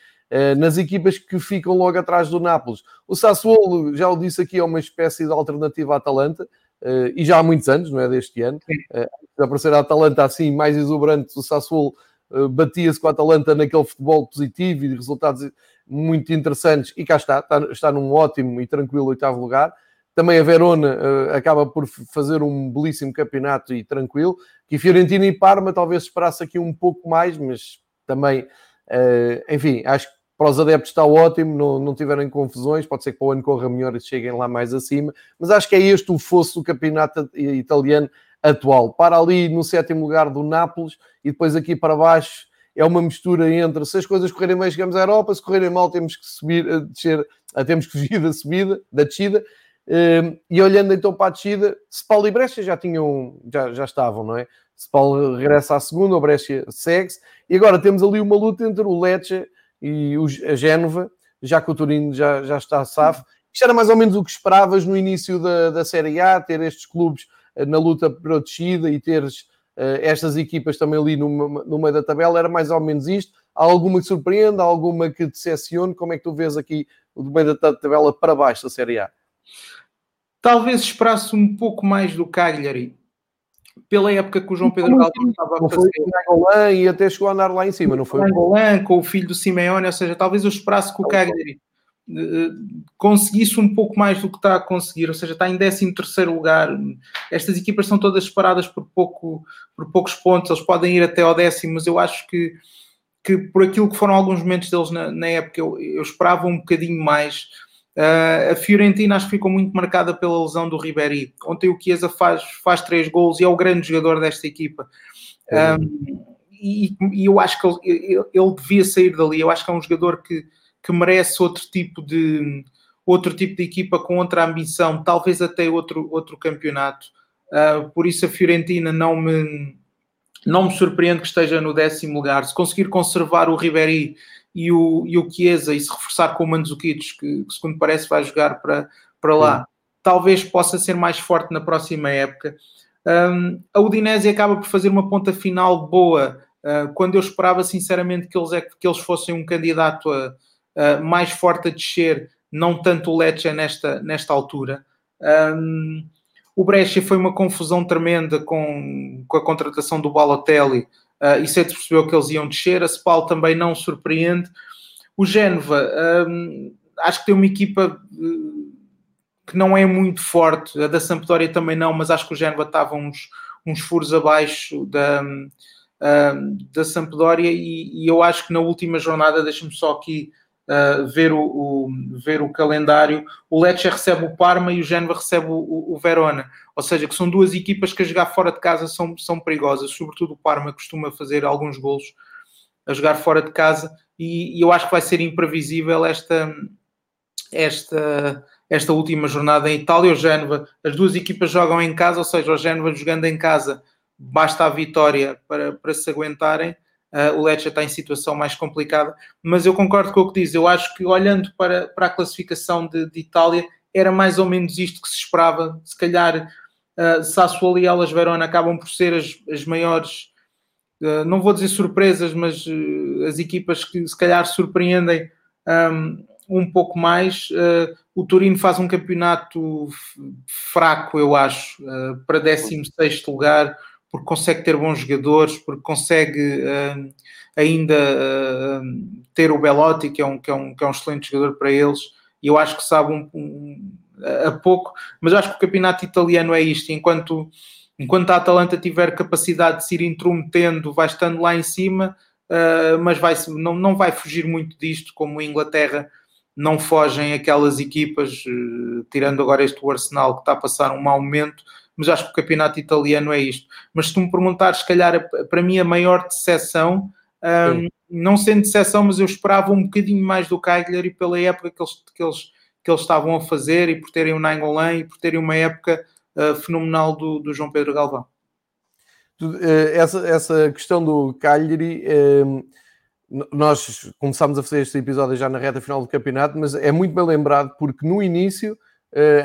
Nas equipas que ficam logo atrás do Nápoles. O Sassuolo, já o disse aqui, é uma espécie de alternativa à Atalanta. Uh, e já há muitos anos, não é deste ano, uh, aparecer a Atalanta assim, mais exuberante, o Sassuolo uh, batia-se com a Atalanta naquele futebol positivo e de resultados muito interessantes, e cá está, está, está num ótimo e tranquilo oitavo lugar. Também a Verona uh, acaba por fazer um belíssimo campeonato e tranquilo, que Fiorentina e Parma talvez esperasse aqui um pouco mais, mas também, enfim, acho que para os adeptos está ótimo, não, não tiverem confusões, pode ser que para o ano corra melhor e cheguem lá mais acima, mas acho que é este o fosso do campeonato italiano atual. Para ali no sétimo lugar do Nápoles e depois aqui para baixo é uma mistura entre se as coisas correrem bem chegamos à Europa, se correrem mal temos que subir, descer, temos que *laughs* fugir da subida, da descida. Uh, e olhando então para a descida, Spal e Brescia já tinham, já, já estavam, não é? Spal regressa à segunda, o Brescia segue-se, e agora temos ali uma luta entre o Lecce e o, a Génova, já que o Turino já, já está a SAF. Isto era mais ou menos o que esperavas no início da, da Série A, ter estes clubes uh, na luta para a descida e teres uh, estas equipas também ali no, no meio da tabela, era mais ou menos isto. Há alguma que surpreenda, alguma que decepcione? Como é que tu vês aqui do meio da tabela para baixo da Série A? Talvez esperasse um pouco mais do Cagliari, pela época que o João Pedro Galvão estava a fazer. Foi e até chegou a andar lá em cima, não foi? Angolan, com o filho do Simeone, ou seja, talvez eu esperasse que o Cagliari uh, conseguisse um pouco mais do que está a conseguir, ou seja, está em 13 terceiro lugar. Estas equipas são todas separadas por, pouco, por poucos pontos, eles podem ir até ao décimo, mas eu acho que, que por aquilo que foram alguns momentos deles na, na época, eu, eu esperava um bocadinho mais Uh, a Fiorentina acho que ficou muito marcada pela lesão do Ribéry. Ontem o Chiesa faz, faz três gols e é o grande jogador desta equipa. Um, e, e, eu acho que ele, ele, devia sair dali. Eu acho que é um jogador que, que merece outro tipo de outro tipo de equipa com outra ambição, talvez até outro, outro campeonato. Uh, por isso a Fiorentina não me não me surpreende que esteja no décimo lugar. Se conseguir conservar o Ribéry e o, e o Chiesa e se reforçar com o Mandzukic, que, que segundo parece vai jogar para, para lá, Sim. talvez possa ser mais forte na próxima época. Um, a Udinese acaba por fazer uma ponta final boa, uh, quando eu esperava sinceramente que eles, é, que eles fossem um candidato a, a mais forte a descer, não tanto o Lecce nesta, nesta altura. Um, o Brescia foi uma confusão tremenda com, com a contratação do Balotelli, uh, e se percebeu que eles iam descer. A Spal também não surpreende. O Génova, um, acho que tem uma equipa uh, que não é muito forte. A da Sampdoria também não, mas acho que o Génova estava uns, uns furos abaixo da, uh, da Sampdoria. E, e, eu acho que na última jornada, deixa-me só aqui uh, ver, o, o, ver o calendário, o Lecce recebe o Parma e o Génova recebe o, o, Verona. Ou seja, que são duas equipas que a jogar fora de casa são, são perigosas. Sobretudo o Parma costuma fazer alguns golos a jogar fora de casa e, e eu acho que vai ser imprevisível esta, esta, esta última jornada em Itália. O Génova, as duas equipas jogam em casa, ou seja, o Génova jogando em casa basta a vitória para, para se aguentarem uh, o Lecce está em situação mais complicada, mas eu concordo com o que diz, eu acho que olhando para, para a classificação de, de Itália, era mais ou menos isto que se esperava, se calhar uh, Sassuolo e Elas Verona acabam por ser as, as maiores, uh, não vou dizer surpresas, mas uh, as equipas que se calhar surpreendem um, um pouco mais. Uh, o Turino faz um campeonato fraco, eu acho, para 16 lugar porque consegue ter bons jogadores, porque consegue uh, ainda uh, ter o Belotti, que é, um, que, é um, que é um excelente jogador para eles, e eu acho que sabe um, um, a pouco, mas acho que o campeonato italiano é isto, enquanto, enquanto a Atalanta tiver capacidade de se ir intrometendo, vai estando lá em cima, uh, mas vai, não, não vai fugir muito disto, como a Inglaterra não fogem aquelas equipas, tirando agora este Arsenal que está a passar um mau momento, mas acho que o campeonato italiano é isto. Mas se tu me perguntares, se calhar, para mim, a maior decepção, um, não sendo decepção, mas eu esperava um bocadinho mais do Cagliari pela época que eles, que eles, que eles estavam a fazer e por terem o Nainggolan e por terem uma época uh, fenomenal do, do João Pedro Galvão. Eh, essa, essa questão do Cagliari, hum, nós começámos a fazer este episódio já na reta final do campeonato, mas é muito bem lembrado porque no início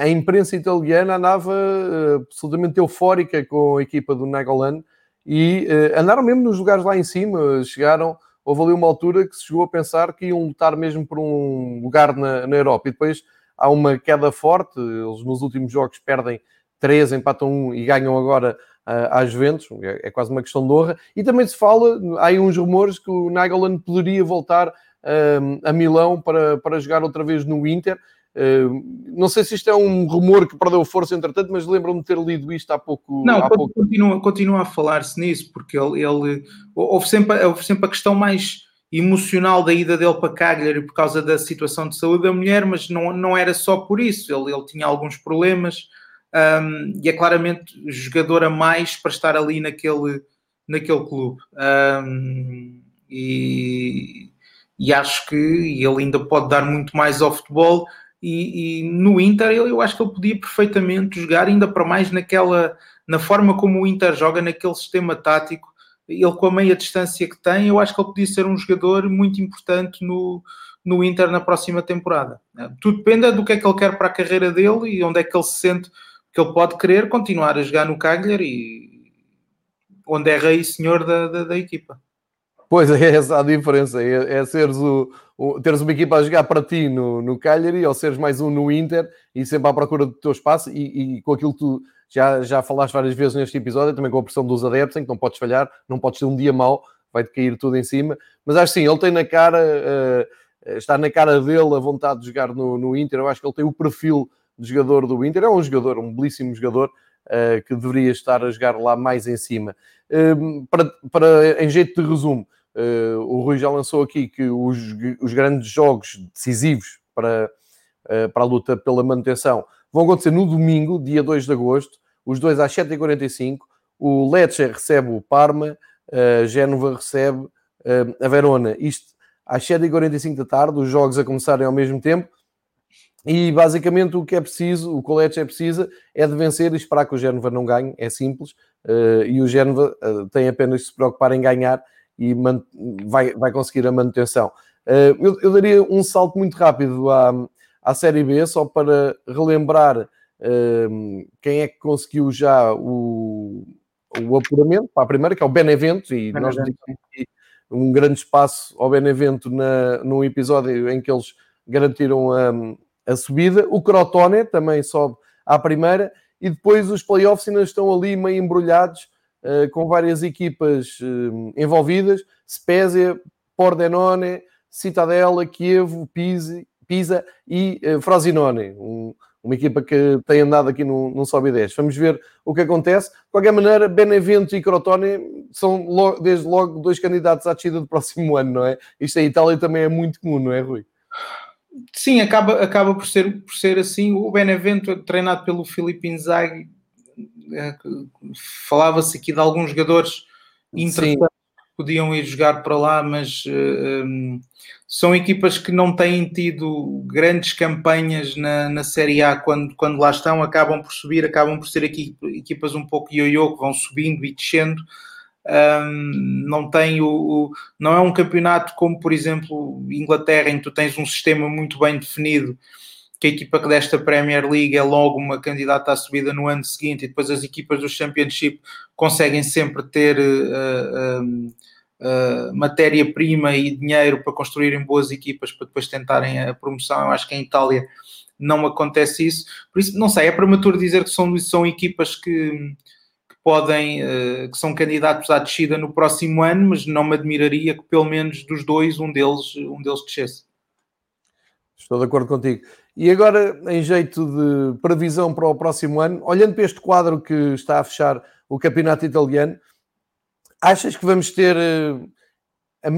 a imprensa italiana andava eh, absolutamente eufórica com a equipa do Nagolan e eh, andaram mesmo nos lugares lá em cima, chegaram, houve ali uma altura que se chegou a pensar que iam lutar mesmo por um lugar na, na Europa. E depois há uma queda forte, eles nos últimos jogos perdem 3, empatam 1 e ganham agora uh, às Juventus, é, é, quase uma questão de honra, e também se fala, há aí uns rumores que o Nagolan poderia voltar uh, a Milão para, para jogar outra vez no Inter, não sei se isto é um rumor que perdeu força entretanto, mas lembro-me de ter lido isto há pouco. Não, há pouco... Continua, continua a falar-se nisso, porque ele, ele houve, sempre, houve sempre a questão mais emocional da ida dele para Cagliari por causa da situação de saúde da mulher, mas não, não era só por isso, ele, ele tinha alguns problemas um, e é claramente jogador a mais para estar ali naquele, naquele clube. Um, e, e acho que ele ainda pode dar muito mais ao futebol e, e, no Inter eu, eu acho que ele podia perfeitamente jogar ainda para mais naquela na forma como o Inter joga naquele sistema tático. Ele com a meia distância que tem eu acho que ele podia ser um jogador muito importante no, no Inter na próxima temporada. Tudo depende do que é que ele quer para a carreira dele e onde é que ele se sente que ele pode querer continuar a jogar no Cagliari e onde é rei e senhor da, da, da equipa Pois *laughs* é, essa a diferença, é, é seres o, o, teres uma equipa a jogar para ti no, no Cagliari ou seres mais um no Inter e sempre à procura do teu espaço e, e com aquilo que tu já, já falaste várias vezes neste episódio, também com a pressão dos adeptos, em que não podes falhar, não podes ter um dia mau, vai-te cair tudo em cima, mas acho sim, ele tem na cara, uh, está na cara dele a vontade de jogar no, no Inter, eu acho que ele tem o perfil de jogador do Inter, é um jogador, um belíssimo jogador, uh, que deveria estar a jogar lá mais em cima. Uh, para, para, em jeito de resumo, Uh, o Rui já lançou aqui que os, os grandes jogos decisivos para, uh, para a luta pela manutenção vão acontecer no domingo, dia 2 de agosto, os dois às 7h45. O Lecce recebe o Parma, uh, Génova recebe uh, a Verona. Isto às 7h45 da tarde, os jogos a começarem ao mesmo tempo. E basicamente o que é preciso, o que o Lecce precisa, é de vencer e esperar que o Génova não ganhe, é simples. E o Génova tem apenas de se preocupar em ganhar e vai, vai conseguir a manutenção. Eh, eu, eu, daria um salto muito rápido à, à Série B, só para relembrar eh, quem é que conseguiu já o, o apuramento para a primeira, que é o Benevento, e Benevento. nós dedicamos um grande espaço ao Benevento na, num episódio em que eles garantiram a, a subida. O Crotone também sobe à primeira, e depois os playoffs ainda estão ali meio embrulhados com várias equipas uh, envolvidas: Spezia, Pordenone, Citadella, Kiev, Pisa, Pisa e uh, Frosinone. Um, uma equipa que tem andado aqui num, num sobe 10. Vamos ver o que acontece. De qualquer maneira, Benevento e Crotone são logo, desde logo dois candidatos à descida do próximo ano, não é? Isto em Itália também é muito comum, não é, Rui? Sim, acaba, acaba por, ser, por ser assim. O Benevento, treinado pelo Filipe Inzaghi, falava-se aqui de alguns jogadores interessantes que podiam ir jogar para lá, mas um, são equipas que não têm tido grandes campanhas na, na Série A quando, quando lá estão, acabam por subir, acabam por ser aqui equipas um pouco ioiô que vão subindo e descendo. Um, não tem o, o, não é um campeonato como por exemplo Inglaterra em que tu tens um sistema muito bem definido que a equipa que desta Premier League é logo uma candidata à subida no ano seguinte e depois as equipas do Championship conseguem sempre ter uh, uh, uh, matéria-prima e dinheiro para construírem boas equipas para depois tentarem a promoção. Eu acho que em Itália não acontece isso. Por isso, não sei, é prematuro dizer que são, são equipas que, que podem, que são candidatos à descida no próximo ano, mas não me admiraria que pelo menos dos dois, um deles, um deles descesse. Estou de acordo contigo. E agora, em jeito de previsão para o próximo ano, olhando para este quadro que está a fechar o campeonato italiano, achas que vamos ter, eh,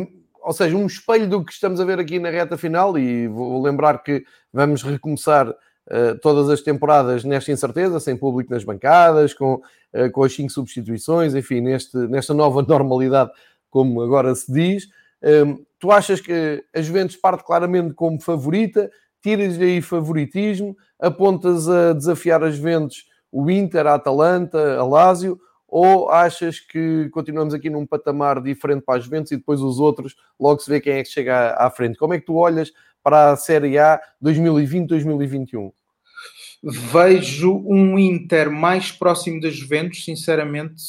ou seja, um espelho do que estamos a ver aqui na reta final? E vou lembrar que vamos recomeçar eh, todas as temporadas nesta incerteza, sem público nas bancadas, com, eh, com as cinco substituições, enfim, neste, nesta nova *laughs* normalidade, como agora se diz. tu achas que a Juventus parte claramente como favorita? Tiras aí favoritismo, apontas a desafiar as Juventus, o Inter, a Atalanta, a Lazio, ou achas que continuamos aqui num patamar diferente para as Juventus e depois os outros, logo se vê quem é que chega à frente? Como é que tu olhas para a Série A 2020-2021? Vejo um Inter mais próximo das Juventus, sinceramente,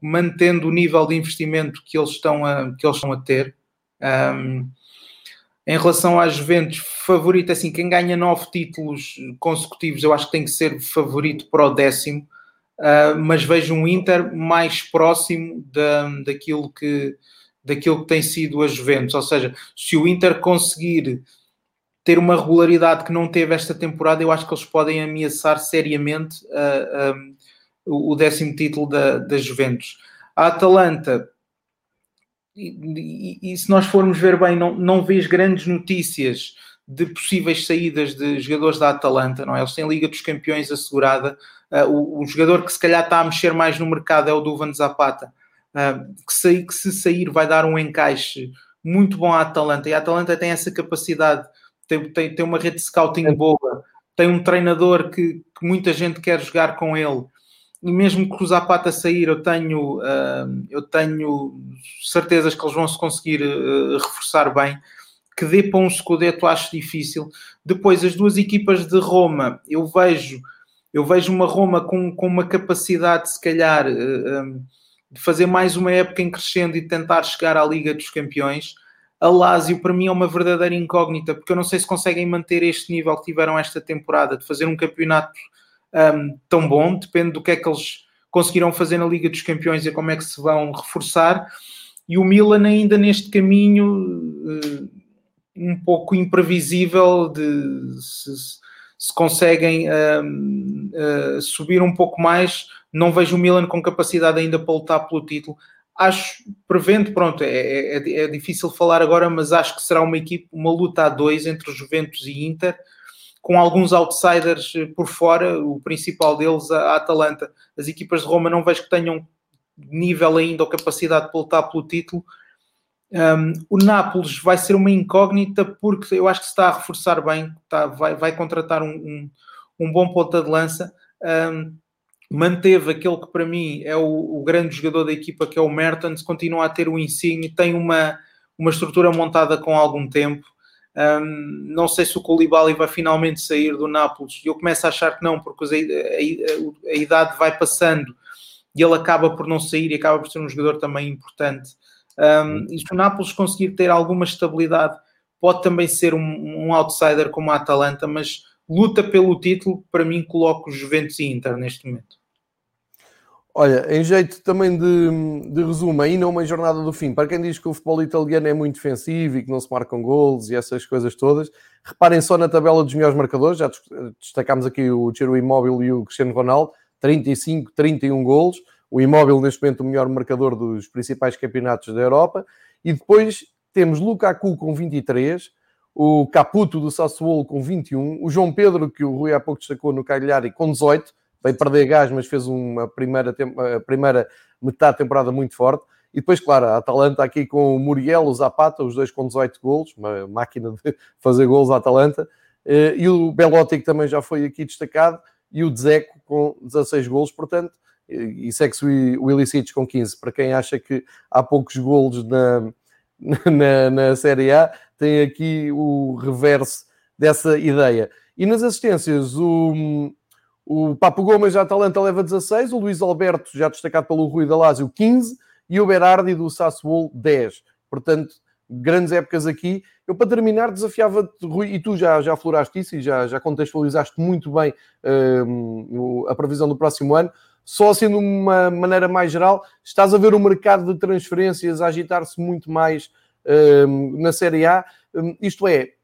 mantendo o nível de investimento que eles estão a, que eles estão a ter. Um, em relação às Juventus, favorito, assim, quem ganha nove títulos consecutivos, eu acho que tem que ser favorito para o décimo, uh, mas vejo um Inter mais próximo da, daquilo, que, daquilo que tem sido a Juventus. Ou seja, se o Inter conseguir ter uma regularidade que não teve esta temporada, eu acho que eles podem ameaçar seriamente uh, um, o décimo título da, da Juventus. A Atalanta e, e, e, se nós formos ver bem, não, não vês grandes notícias de possíveis saídas de jogadores da Atalanta, não é? Eles têm Liga dos Campeões assegurada. Uh, o, o, jogador que se calhar está a mexer mais no mercado é o Duvan Zapata, uh, que, se, que se sair vai dar um encaixe muito bom à Atalanta. E a Atalanta tem essa capacidade tem, tem, tem uma rede de scouting boa, tem um treinador que, que muita gente quer jogar com ele e mesmo que o Zapata sair, eu tenho, uh, eu tenho certezas que eles vão se conseguir uh, reforçar bem. Que dê para um Scudetto acho difícil. Depois, as duas equipas de Roma, eu vejo, eu vejo uma Roma com, com uma capacidade, se calhar, uh, um, de fazer mais uma época em crescendo e tentar chegar à Liga dos Campeões. A Lazio, para mim, é uma verdadeira incógnita, porque eu não sei se conseguem manter este nível que tiveram esta temporada, de fazer um campeonato um, tão bom, depende do que é que eles conseguiram fazer na Liga dos Campeões e como é que se vão reforçar. E o Milan ainda neste caminho uh, um pouco imprevisível de se, se conseguem uh, uh, subir um pouco mais. Não vejo o Milan com capacidade ainda para lutar pelo título. Acho, prevendo, pronto, é, é, é difícil falar agora, mas acho que será uma equipe, uma luta a dois entre Juventus e Inter com alguns outsiders eh, por fora, o principal deles, a Atalanta. As equipas de Roma não vejo que tenham nível ainda ou capacidade para lutar pelo título. Um, o Nápoles vai ser uma incógnita porque eu acho que se está a reforçar bem, está, vai, vai contratar um, um, um bom ponta de lança. Manteve aquele que para mim é o, o, grande jogador da equipa, que é o Mertens, continua a ter o Insigne, tem uma, uma estrutura montada com algum tempo. Um, não sei se o Koulibaly vai finalmente sair do Nápoles. Eu começo a achar que não, porque a, a, a, idade vai passando e ele acaba por não sair e acaba por ser um jogador também importante. Um, e se o Nápoles conseguir ter alguma estabilidade, pode também ser um, um outsider como a Atalanta, mas luta pelo título, para mim, coloco Juventus e Inter neste momento. Olha, em jeito também de, de resumo, ainda uma jornada do fim. Para quem diz que o futebol italiano é muito defensivo e que não se marcam gols e essas coisas todas, reparem só na tabela dos melhores marcadores. Já destacámos aqui o Ciro Imóvel e o Cristiano Ronaldo, 35, 31 gols. O Imóvel, neste momento, o melhor marcador dos principais campeonatos da Europa. E depois temos Lukaku com 23, o Caputo do Sassuolo com 21, o João Pedro, que o Rui há pouco destacou no Cagliari, com 18 veio perder gás, mas fez uma primeira, primeira metade de temporada muito forte. E depois, claro, a Atalanta aqui com o Muriel, o Zapata, os dois com 18 golos, uma máquina de *laughs* fazer golos à Atalanta. Eh, e o Belotti, que também já foi aqui destacado, e o Dzeko com 16 golos, portanto, e segue-se o Ilicic com 15. Para quem acha que há poucos golos *laughs* na, na, na Série A, tem aqui o reverso dessa ideia. E nas assistências, o, o Papo Gomes já Atalanta leva 16, o Luís Alberto, já destacado pelo Rui Dalásio, 15 e o Berardi do Sassuolo 10. Portanto, grandes épocas aqui. Eu, para terminar, desafiava-te, Rui, e tu já, já floraste isso e já, já contextualizaste muito bem uh, a previsão do próximo ano. Só sendo uma maneira mais geral, estás a ver o mercado de transferências agitar-se muito mais uh, na Série A. Um, isto é,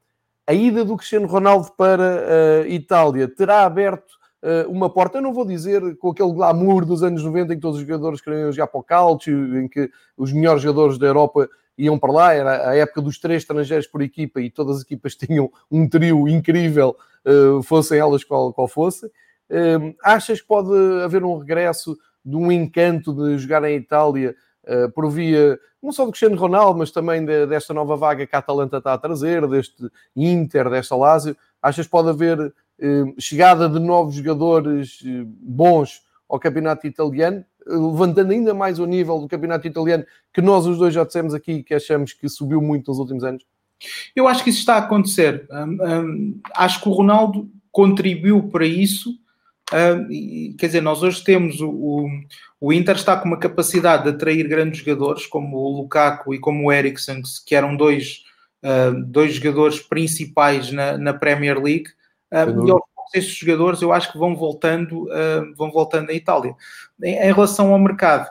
a ida do Cristiano Ronaldo para a Itália terá aberto eh, uma porta, eu não vou dizer com aquele glamour dos anos 90 em que todos os jogadores queriam jogar para o Calcio, em que os melhores jogadores da Europa iam para lá, era a época dos três estrangeiros por equipa e todas as equipas *laughs* tinham um trio incrível, eh, fossem elas qual, qual fosse. Eh, achas que pode haver um regresso de um encanto de jogar em Itália por via não só do Cristiano Ronaldo, mas também desta nova vaga que a Atalanta está a trazer, deste Inter, desta Lazio? Achas que pode haver eh, chegada de novos jogadores eh, bons ao campeonato italiano, levantando ainda mais o nível do campeonato italiano, que nós os dois já dissemos aqui que achamos que subiu muito nos últimos anos? Eu acho que isso está a acontecer. Um, um, acho que o Ronaldo contribuiu para isso. Quer dizer, nós hoje temos o, o, Inter está com uma capacidade de atrair grandes jogadores como o Lukaku e como o Eriksen, que eram dois, dois jogadores principais na, na Premier League um, e aos poucos estes jogadores eu acho que vão voltando, uh, vão voltando à Itália. Em, em relação ao mercado,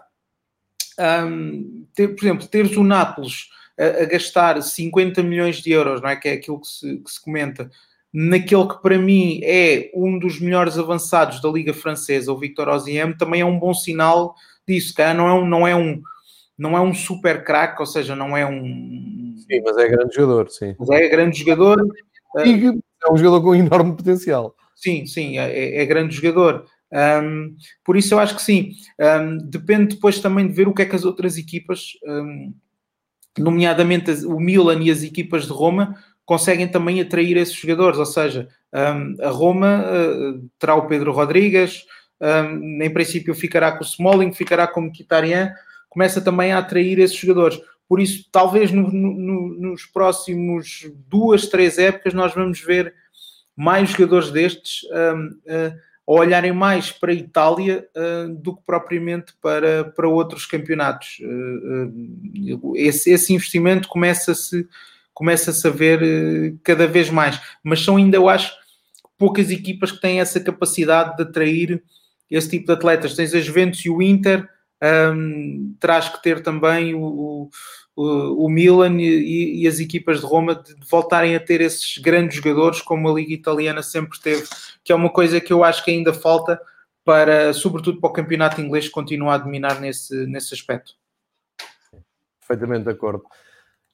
um, ter, por exemplo, teres o Nápoles a, a, gastar 50 milhões de euros, não é? Que é aquilo que se, que se comenta, naquele que para mim é um dos melhores avançados da Liga Francesa, o Victor Osimhen, também é um bom sinal disso, cara. Não é um, não é um, não é um super craque, ou seja, não é um. Sim, mas é grande jogador, sim. Mas é grande jogador. E é um jogador com enorme potencial. Sim, sim, é, é, é grande jogador. Um, por isso eu acho que sim. Um, depende depois também de ver o que é que as outras equipas, um, nomeadamente o Milan e as equipas de Roma, conseguem também atrair esses jogadores, ou seja, a Roma uh, terá o Pedro Rodrigues, em princípio ficará com o Smalling, ficará com o Mkhitaryan, começa também a atrair esses jogadores. Por isso, talvez no, no, nos próximos duas, três épocas, nós vamos ver mais jogadores destes um, uh, a olharem mais para a Itália uh, do que propriamente para, para outros campeonatos. Uh, esse, esse investimento começa-se começa-se a ver cada vez mais, mas são ainda, eu acho, poucas equipas que têm essa capacidade de atrair esse tipo de atletas. Tens a Juventus e o Inter, um, terás que ter também o, o, o Milan e, e, as equipas de Roma de, de, voltarem a ter esses grandes jogadores como a Liga Italiana sempre teve, que é uma coisa que eu acho que ainda falta para, sobretudo para o campeonato inglês, continuar a dominar nesse, nesse aspecto. Perfeitamente de acordo.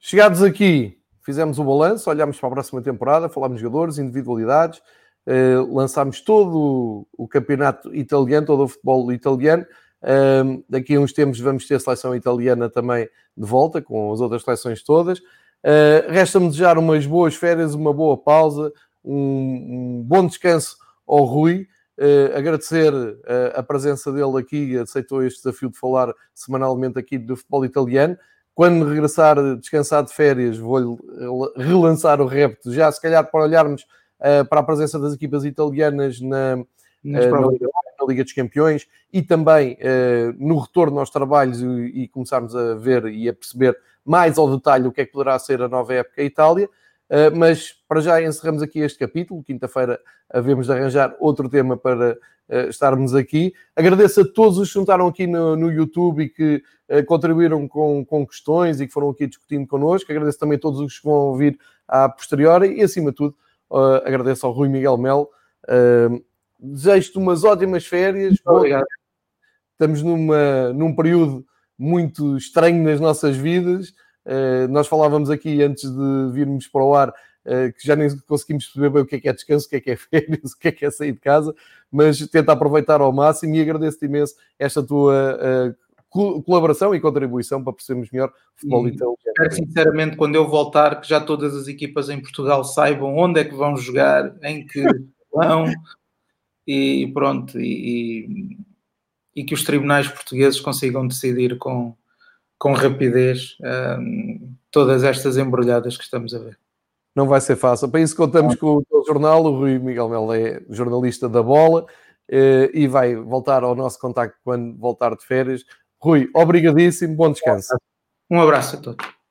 Chegados aqui, fizemos o balanço, olhámos para a próxima temporada, falámos de jogadores, individualidades, eh, lançámos todo o campeonato italiano, todo o futebol italiano. Um, daqui a uns tempos vamos ter a seleção italiana também de volta, com as outras seleções todas. Uh, Resta-me desejar umas boas férias, uma boa pausa, um, um bom descanso ao Rui. Uh, agradecer uh, a presença dele aqui, aceitou este desafio de falar semanalmente aqui do futebol italiano. Quando regressar descansar de férias, vou-lhe relançar o repto, já se calhar para olharmos para a presença das equipas italianas na, na, na Liga dos Campeões e também uh, no retorno aos trabalhos e, e, começarmos a ver e a perceber mais ao detalhe o que é que poderá ser a nova época Itália. Uh, mas para já encerramos aqui este capítulo. Quinta-feira havemos de arranjar outro tema para uh, estarmos aqui. Agradeço a todos os que juntaram aqui no, no YouTube e que contribuíram com, com questões e que foram aqui discutindo connosco. Agradeço também a todos os que vão ouvir à posteriori e, acima de tudo, agradeço ao Rui Miguel Melo Desejo-te umas ótimas férias. Obrigado. Estamos numa, num período muito estranho nas nossas vidas. Uh, nós falávamos aqui antes de virmos para o ar uh, que já nem conseguimos perceber bem o que é que é descanso, o que é que é *laughs* férias, o que é que é sair de casa, mas tenta aproveitar ao máximo e agradeço-te imenso esta tua uh, colaboração e contribuição para percebermos melhor o futebol italiano. Espero sinceramente, quando eu voltar, que já todas as equipas em Portugal saibam onde é que vão jogar, em que *laughs* vão, e pronto, e, e, que os tribunais portugueses consigam decidir com, com rapidez um, todas estas embrulhadas que estamos a ver. Não vai ser fácil. Para isso contamos com o teu jornal, o Rui Miguel Melo é jornalista da bola eh, e vai voltar ao nosso contacto quando voltar de férias. Rui, obrigadíssimo, bom descanso. Um abraço a todos.